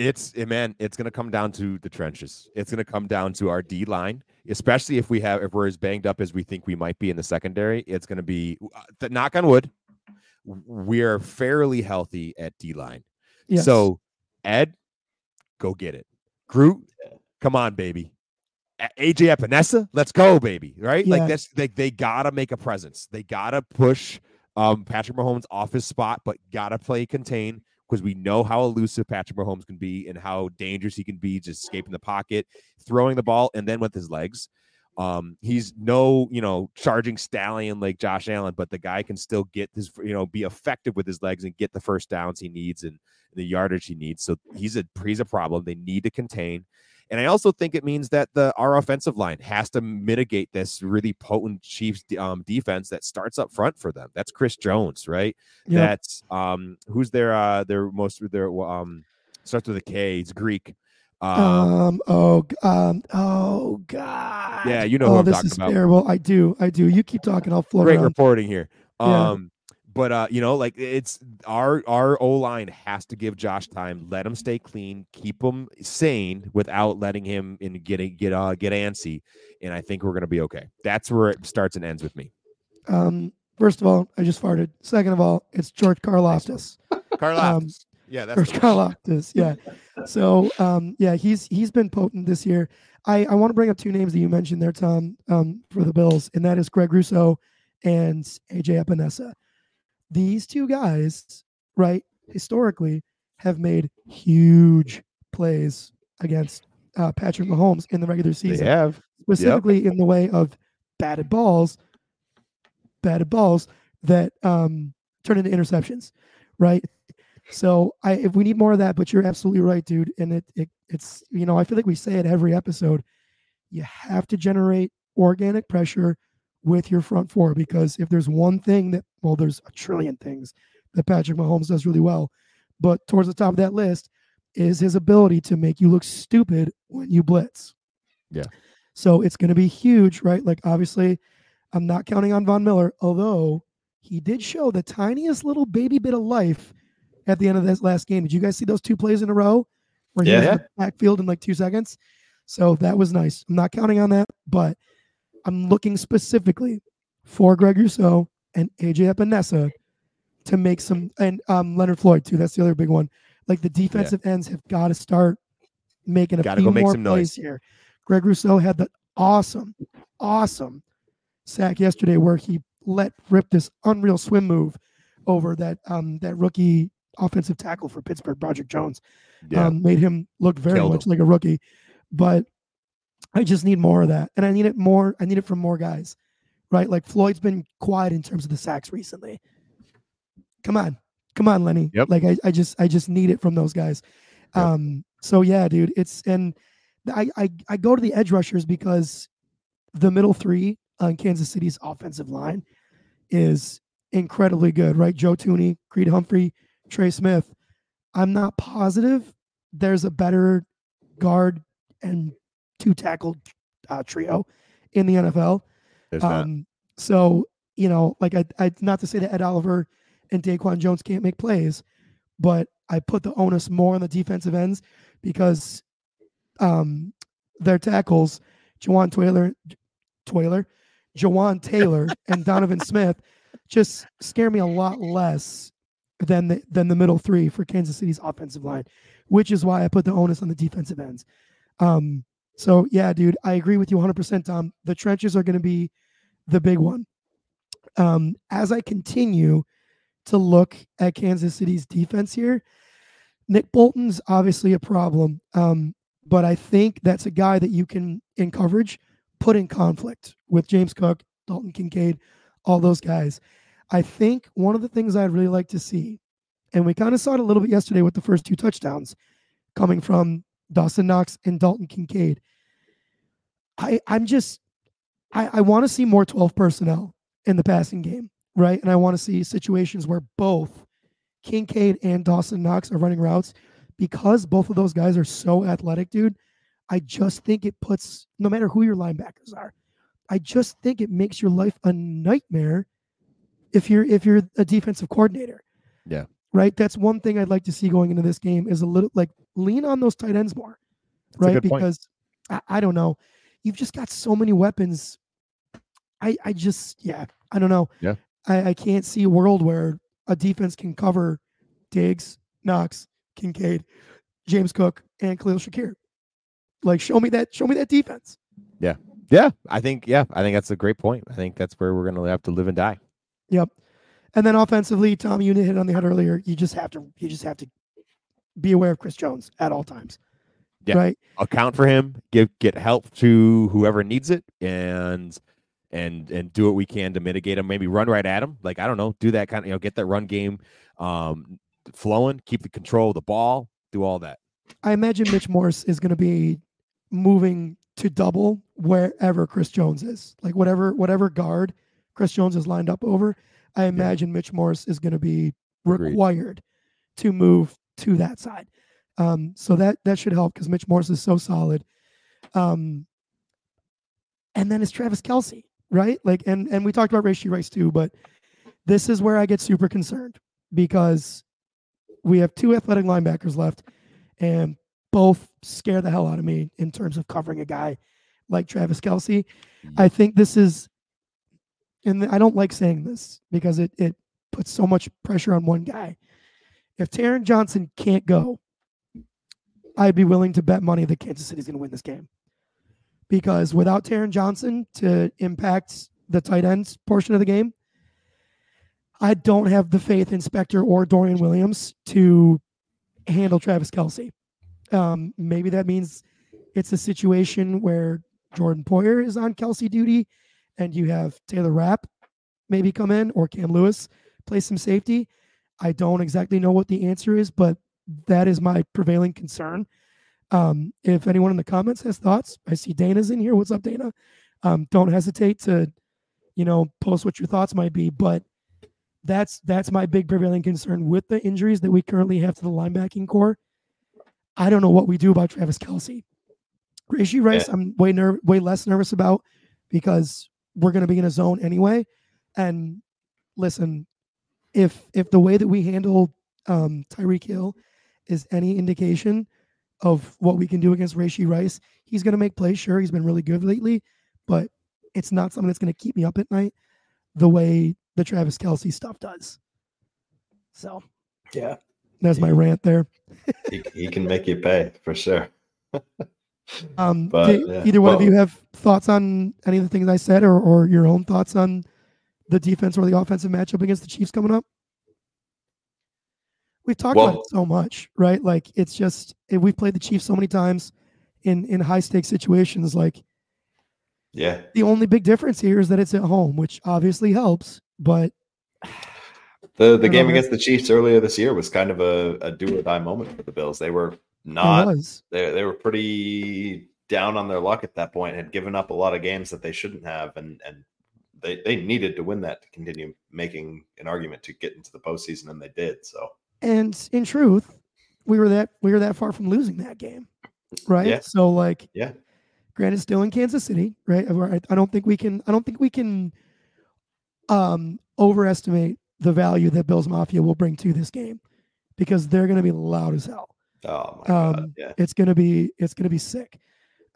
it's eh, man, it's gonna come down to the trenches. It's gonna come down to our D line, especially if we have if we're as banged up as we think we might be in the secondary. It's gonna be the knock on wood. We're fairly healthy at D line. Yes. So, Ed, go get it. Groot, come on, baby. AJ Epenesa, let's go, baby. Right? Yeah. Like that's they they gotta make a presence. They gotta push um Patrick Mahomes off his spot, but gotta play contain because we know how elusive Patrick Mahomes can be and how dangerous he can be just escaping the pocket, throwing the ball, and then with his legs. Um, he's no, you know, charging stallion like Josh Allen, but the guy can still get his, you know, be effective with his legs and get the first downs he needs and the yardage he needs. So he's a he's a problem. They need to contain. And I also think it means that the our offensive line has to mitigate this really potent Chiefs um, defense that starts up front for them. That's Chris Jones, right? Yep. That's um who's their uh their most their um starts with a K. It's Greek. Um, Um. Oh. Um. Oh God. yeah, you know oh, who I'm this talking is about. terrible. I do. I do. You keep talking. I'll float Great around. reporting here. Yeah. But uh, you know, like it's our our O line has to give Josh time, let him stay clean, keep him sane without letting him in get get uh get antsy, and I think we're gonna be okay. That's where it starts and ends with me. Um. First of all, I just farted. Second of all, it's George Karlaftis. (laughs) Carl, Um, yeah, that's George. Karlaftis. Yeah. So, um, yeah, he's he's been potent this year. I I want to bring up two names that you mentioned there, Tom, um, for the Bills, and that is Greg Rousseau and AJ Epenesa. These two guys, right, historically, have made huge plays against uh, Patrick Mahomes in the regular season. they have. specifically in the way of batted balls, batted balls that um, turn into interceptions, right? So I if we need more of that, but you're absolutely right, dude. And it, it it's you know I feel like we say it every episode. You have to generate organic pressure with your front four because if there's one thing that well, there's a trillion things that Patrick Mahomes does really well, but towards the top of that list is his ability to make you look stupid when you blitz. Yeah. So it's going to be huge, right? Like obviously, I'm not counting on Von Miller, although he did show the tiniest little baby bit of life at the end of this last game. Did you guys see those two plays in a row where he was Yeah. in the backfield in like two seconds? So that was nice. I'm not counting on that, but I'm looking specifically for Greg Rousseau and AJ Epenesa to make some, and um, Leonard Floyd too. That's the other big one. Like the defensive ends have got to start making a Gotta few go make more some plays noise. here. Greg Rousseau had the awesome, awesome sack yesterday where he let rip this unreal swim move over that um that rookie offensive tackle for Pittsburgh, Broderick Jones. Yeah. Um, made him look very Killed much like a rookie. But I just need more of that. And I need it more, I need it from more guys. Right? Like Floyd's been quiet in terms of the sacks recently. Come on. Come on, Lenny. Yep. Like I, I just I just need it from those guys. Yep. Um, so yeah, dude, it's and I, I I go to the edge rushers because the middle three on Kansas City's offensive line is incredibly good, right? Joe Thuney, Creed Humphrey, Trey Smith. I'm not positive there's a better guard and two tackle uh, trio in the NFL. Um, so you know, like I, I, not to say that Ed Oliver and Daquan Jones can't make plays, but I put the onus more on the defensive ends because um, their tackles, Jawaan Taylor, Taylor, Jawaan Taylor, and Donovan Smith just scare me a lot less than the than the middle three for Kansas City's offensive line, which is why I put the onus on the defensive ends. Um, so yeah, dude, I agree with you 100%, Tom. The trenches are going to be the big one. Um, as I continue to look at Kansas City's defense here, Nick Bolton's obviously a problem, um, but I think that's a guy that you can in coverage put in conflict with James Cook, Dalton Kincaid, all those guys. I think one of the things I'd really like to see, and we kind of saw it a little bit yesterday with the first two touchdowns coming from Dawson Knox and Dalton Kincaid. I I'm just I, I want to see more 12 personnel in the passing game, right? And I want to see situations where both Kincaid and Dawson Knox are running routes because both of those guys are so athletic, dude. I just think it puts no matter who your linebackers are, I just think it makes your life a nightmare if you're if you're a defensive coordinator. Yeah. Right. That's one thing I'd like to see going into this game is a little like lean on those tight ends more. That's right. Because I, I don't know. You've just got so many weapons. I I just yeah, I don't know. Yeah. I, I can't see a world where a defense can cover Diggs, Knox, Kincaid, James Cook, and Khalil Shakir. Like show me that show me that defense. Yeah, Yeah. I think yeah, I think that's a great point. I think that's where we're gonna have to live and die. Yep. And then offensively, Tom, you hit on the head earlier. You just have to you just have to be aware of Chris Jones at all times. Yeah. Right. Account for him, give get help to whoever needs it, and and and do what we can to mitigate him. Maybe run right at him. Like I don't know, do that kind of you know get that run game um flowing, keep the control of the ball, do all that. I imagine Mitch Morse is going to be moving to double wherever Chris Jones is. Like whatever whatever guard Chris Jones is lined up over, I imagine Mitch Morse is going to be Agreed. required to move to that side. Um, so that that should help because Mitch Morse is so solid. Um, and then it's Travis Kelce, right? Like, and and we talked about Rashee Rice too, but this is where I get super concerned because we have two athletic linebackers left, and both scare the hell out of me in terms of covering a guy like Travis Kelce. I think this is, and I don't like saying this because it it puts so much pressure on one guy. If Taron Johnson can't go, I'd be willing to bet money that Kansas City's going to win this game. Because without Taron Johnson to impact the tight ends portion of the game, I don't have the faith in Spector or Dorian Williams to handle Travis Kelce. Um, maybe that means it's a situation where Jordan Poyer is on Kelce duty and you have Taylor Rapp maybe come in or Cam Lewis play some safety. I don't exactly know what the answer is, but that is my prevailing concern. Um, if anyone in the comments has thoughts, I see Dana's in here. What's up, Dana? Um, don't hesitate to, you know, post what your thoughts might be. But that's that's my big prevailing concern with the injuries that we currently have to the linebacking corps. I don't know what we do about Travis Kelce. Rashee Rice, I'm way ner- way less nervous about because we're going to be in a zone anyway. And listen, if if the way that we handle um, Tyreek Hill is any indication of what we can do against Rashee Rice, he's going to make plays. Sure, he's been really good lately, but it's not something that's going to keep me up at night the way the Travis Kelce stuff does. So Yeah, there's my rant there. he, he can make you pay for sure. (laughs) Um, But, do yeah. either one of you have thoughts on any of the things I said, or or your own thoughts on the defense or the offensive matchup against the Chiefs coming up? We've talked about it so much, right? Like it's just eh, we've played the Chiefs so many times in in high stakes situations. Like Yeah, the only big difference here is that it's at home, which obviously helps. But the the game know, against the Chiefs earlier this year was kind of a, a do or die moment for the Bills. They were not they they were pretty down on their luck at that point. Had given up a lot of games that they shouldn't have, and and they they needed to win that to continue making an argument to get into the postseason, and they did. So and in truth, we were that we were that far from losing that game, right? Yeah. So like yeah, granted still in Kansas City, right? I don't think we can I don't think we can um overestimate the value that Bills Mafia will bring to this game because they're going to be loud as hell. oh my god, Um, yeah, It's going to be it's going to be sick.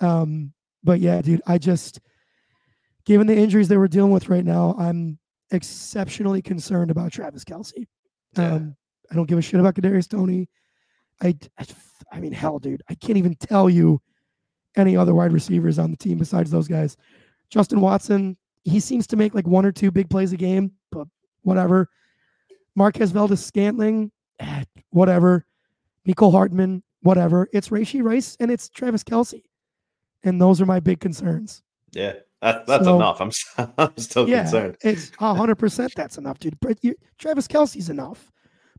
Um but yeah, dude, I just given the injuries that we're dealing with right now, I'm exceptionally concerned about Travis Kelce. Yeah. Um, I don't give a shit about Kadarius Toney. I, I, I mean, hell, dude, I can't even tell you any other wide receivers on the team besides those guys. Justin Watson, he seems to make like one or two big plays a game, but whatever. Marquez Valdes-Scantling, eh, whatever. Mecole Hardman, whatever. It's Rashee Rice and it's Travis Kelce. And those are my big concerns. Yeah, that, that's So- enough. I'm, (laughs) I'm still yeah, concerned. it's hundred percent. That's enough, dude. But you, Travis Kelce's enough.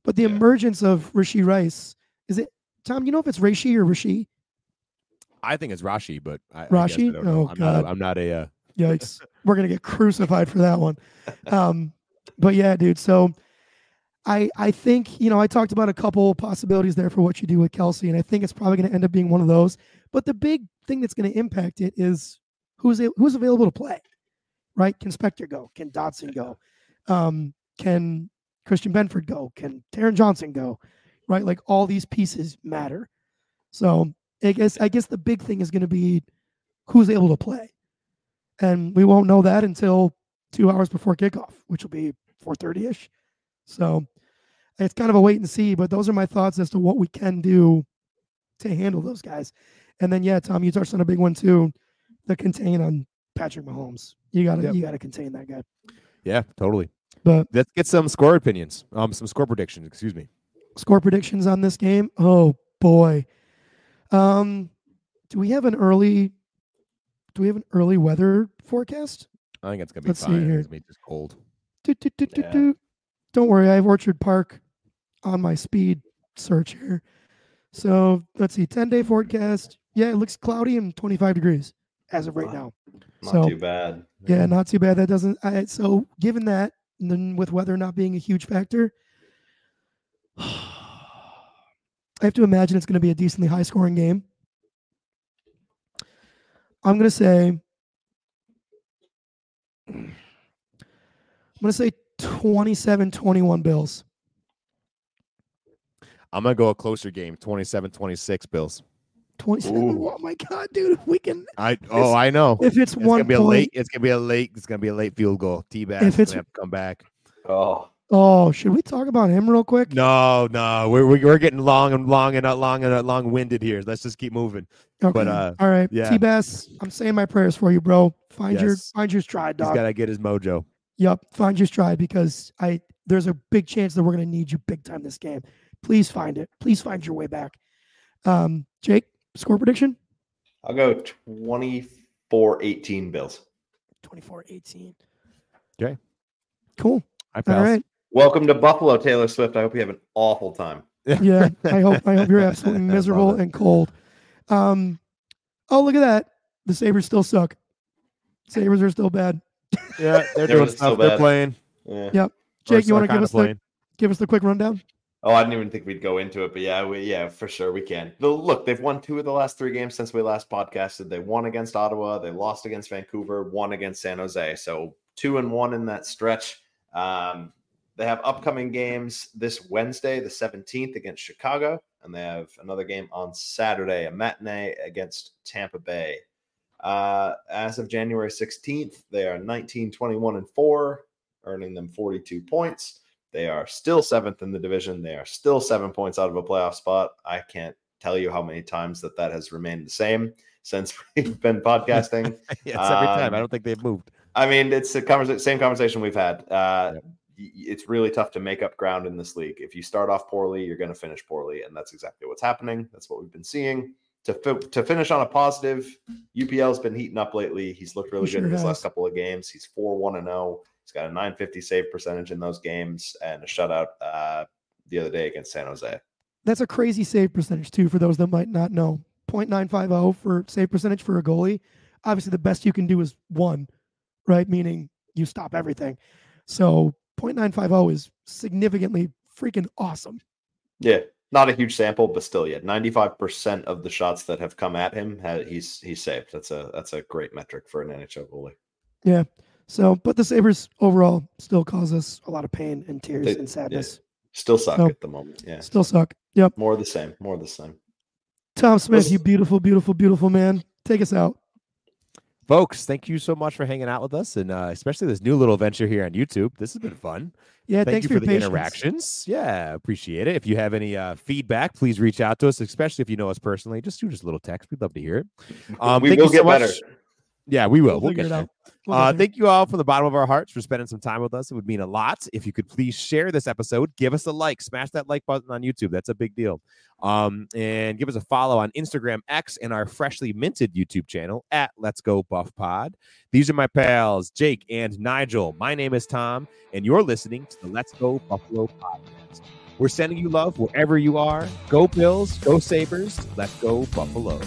But the Yeah. emergence of Rishi Rice is it? Tom, you know if it's Rishi or Rishi? I think it's Rashi, but I, I Rashi? I don't know. Oh, I'm, God. Not a, I'm not a. Uh, Yikes! (laughs) We're gonna get crucified for that one. Um, but yeah, dude. So I I think you know I talked about a couple possibilities there for what you do with Kelce, and I think it's probably going to end up being one of those. But the big thing that's going to impact it is who's a- who's available to play, right? Can Spector go? Can Dodson go? Um, can Christian Benford go? Can Taron Johnson go? Right? Like all these pieces matter. So I guess I guess the big thing is going to be who's able to play, and we won't know that until two hours before kickoff, which will be four thirty ish. So it's kind of a wait and see. But those are my thoughts as to what we can do to handle those guys. And then yeah, Tom, you touched on a big one too, the contain on Patrick Mahomes. You gotta Yep. you gotta contain that guy. yeah, totally. But Let's get some score opinions. Um, some score predictions. Excuse me. score predictions on this game. Oh boy. Um, do we have an early? Do we have an early weather forecast? I think it's gonna be Let's see fine. here. It's gonna be just cold. Do, do, do, do, Yeah. do. Don't worry, I have Orchard Park on my speed search here. So let's see, ten day forecast. Yeah, it looks cloudy and twenty five degrees as of right Wow. now. Not So, too bad. Yeah, not too bad. That doesn't. I, so given that, and then with weather not being a huge factor, (sighs) I have to imagine it's going to be a decently high scoring game. I'm going to say. I'm going to say 27 21 Bills. I'm gonna go a closer game. 27-26 Bills. 27. Ooh. Oh my God, dude. If we can. I oh I know. If it's, It's one gonna be a late. It's gonna be a late. It's gonna be a late field goal. T back. If If it's- have to come back. Oh, Oh, should we talk about him real quick? No, no, we're we're we're getting long and long and uh, long and uh, long winded here. Let's just keep moving. Okay. uh, All right. yeah. T Bass, I'm saying my prayers for you, bro. Find your find your stride, He's dog. got to get his mojo. Yep, find your stride because I there's a big chance that we're gonna need you big time this game. Please find it. Please find your way back. Um, Jake, score prediction? I'll go 24 18 Bills. 24-18. Okay. Cool. I All pass. right. Welcome to Buffalo, Taylor Swift. I hope you have an awful time. Yeah. I hope I hope you're (laughs) absolutely miserable and cold. Um oh look at that. The Sabres still suck. Sabres are still bad. Yeah, they're They're doing so stuff. They're playing. Yeah. Yep. Jake, you want to give kinda us the give us the quick rundown? Oh, I didn't even think we'd go into it, but yeah, we, yeah, for sure we can. The, look, they've won two of the last three games since we last podcasted. They won against Ottawa, they lost against Vancouver, one against San Jose. So two and one in that stretch. Um, they have upcoming games this Wednesday, the 17th, against Chicago, and they have another game on Saturday, a matinee against Tampa Bay. Uh, as of January 16th, they are 19, 21, and 4, earning them 42 points. They are still seventh in the division. They are still seven points out of a playoff spot. I can't tell you how many times that that has remained the same since (laughs) we've been podcasting. (laughs) yeah, it's every time. I Um, don't think they've moved. I mean, it's the conversa- same conversation we've had. Uh, Yep. y- It's really tough to make up ground in this league. If you start off poorly, you're going to finish poorly, and that's exactly what's happening. That's what we've been seeing. To fi- to finish on a positive, UPL's been heating up lately. He's looked really He good in his last couple of games. He's four one and zero. He's got a 950 save percentage in those games and a shutout uh, the other day against San Jose. That's a crazy save percentage too for those that might not know. 0.950 for save percentage for a goalie. Obviously, the best you can do is one, right? Meaning you stop everything. So 0.950 is significantly freaking awesome. Yeah, not a huge sample, but still, yeah, 95% of the shots that have come at him, he's he's saved. That's a that's a great metric for an NHL goalie. So, but the Sabres overall still cause us a lot of pain and tears They- and sadness. Still suck No. at the moment. Yeah, Still suck. Yep. more of the same. More of the same. Tom Smith, Let's- you beautiful, beautiful, beautiful man. Take us out. folks, thank you so much for hanging out with us, and uh, especially this new little venture here on YouTube. This has been fun. Yeah, Thank thanks you for, for, your the patience. interactions. Yeah, appreciate it. If you have any uh, feedback, please reach out to us, especially if you know us personally. Just do us a little text. We'd love to hear it. Um, we thank will you get much. better. Yeah, we will. We'll We'll, get it there. out. We'll Uh, thank you all from the bottom of our hearts for spending some time with us. It would mean a lot if you could please share this episode. Give us a like, smash that like button on YouTube. That's a big deal. Um, and give us a follow on Instagram X and our freshly minted YouTube channel at Let's Go Buff Pod. These are my pals, Jake and Nigel. My name is Tom, and you're listening to the Let's Go Buffalo podcast. We're sending you love wherever you are. Go Bills, go Sabres, let's go Buffalo.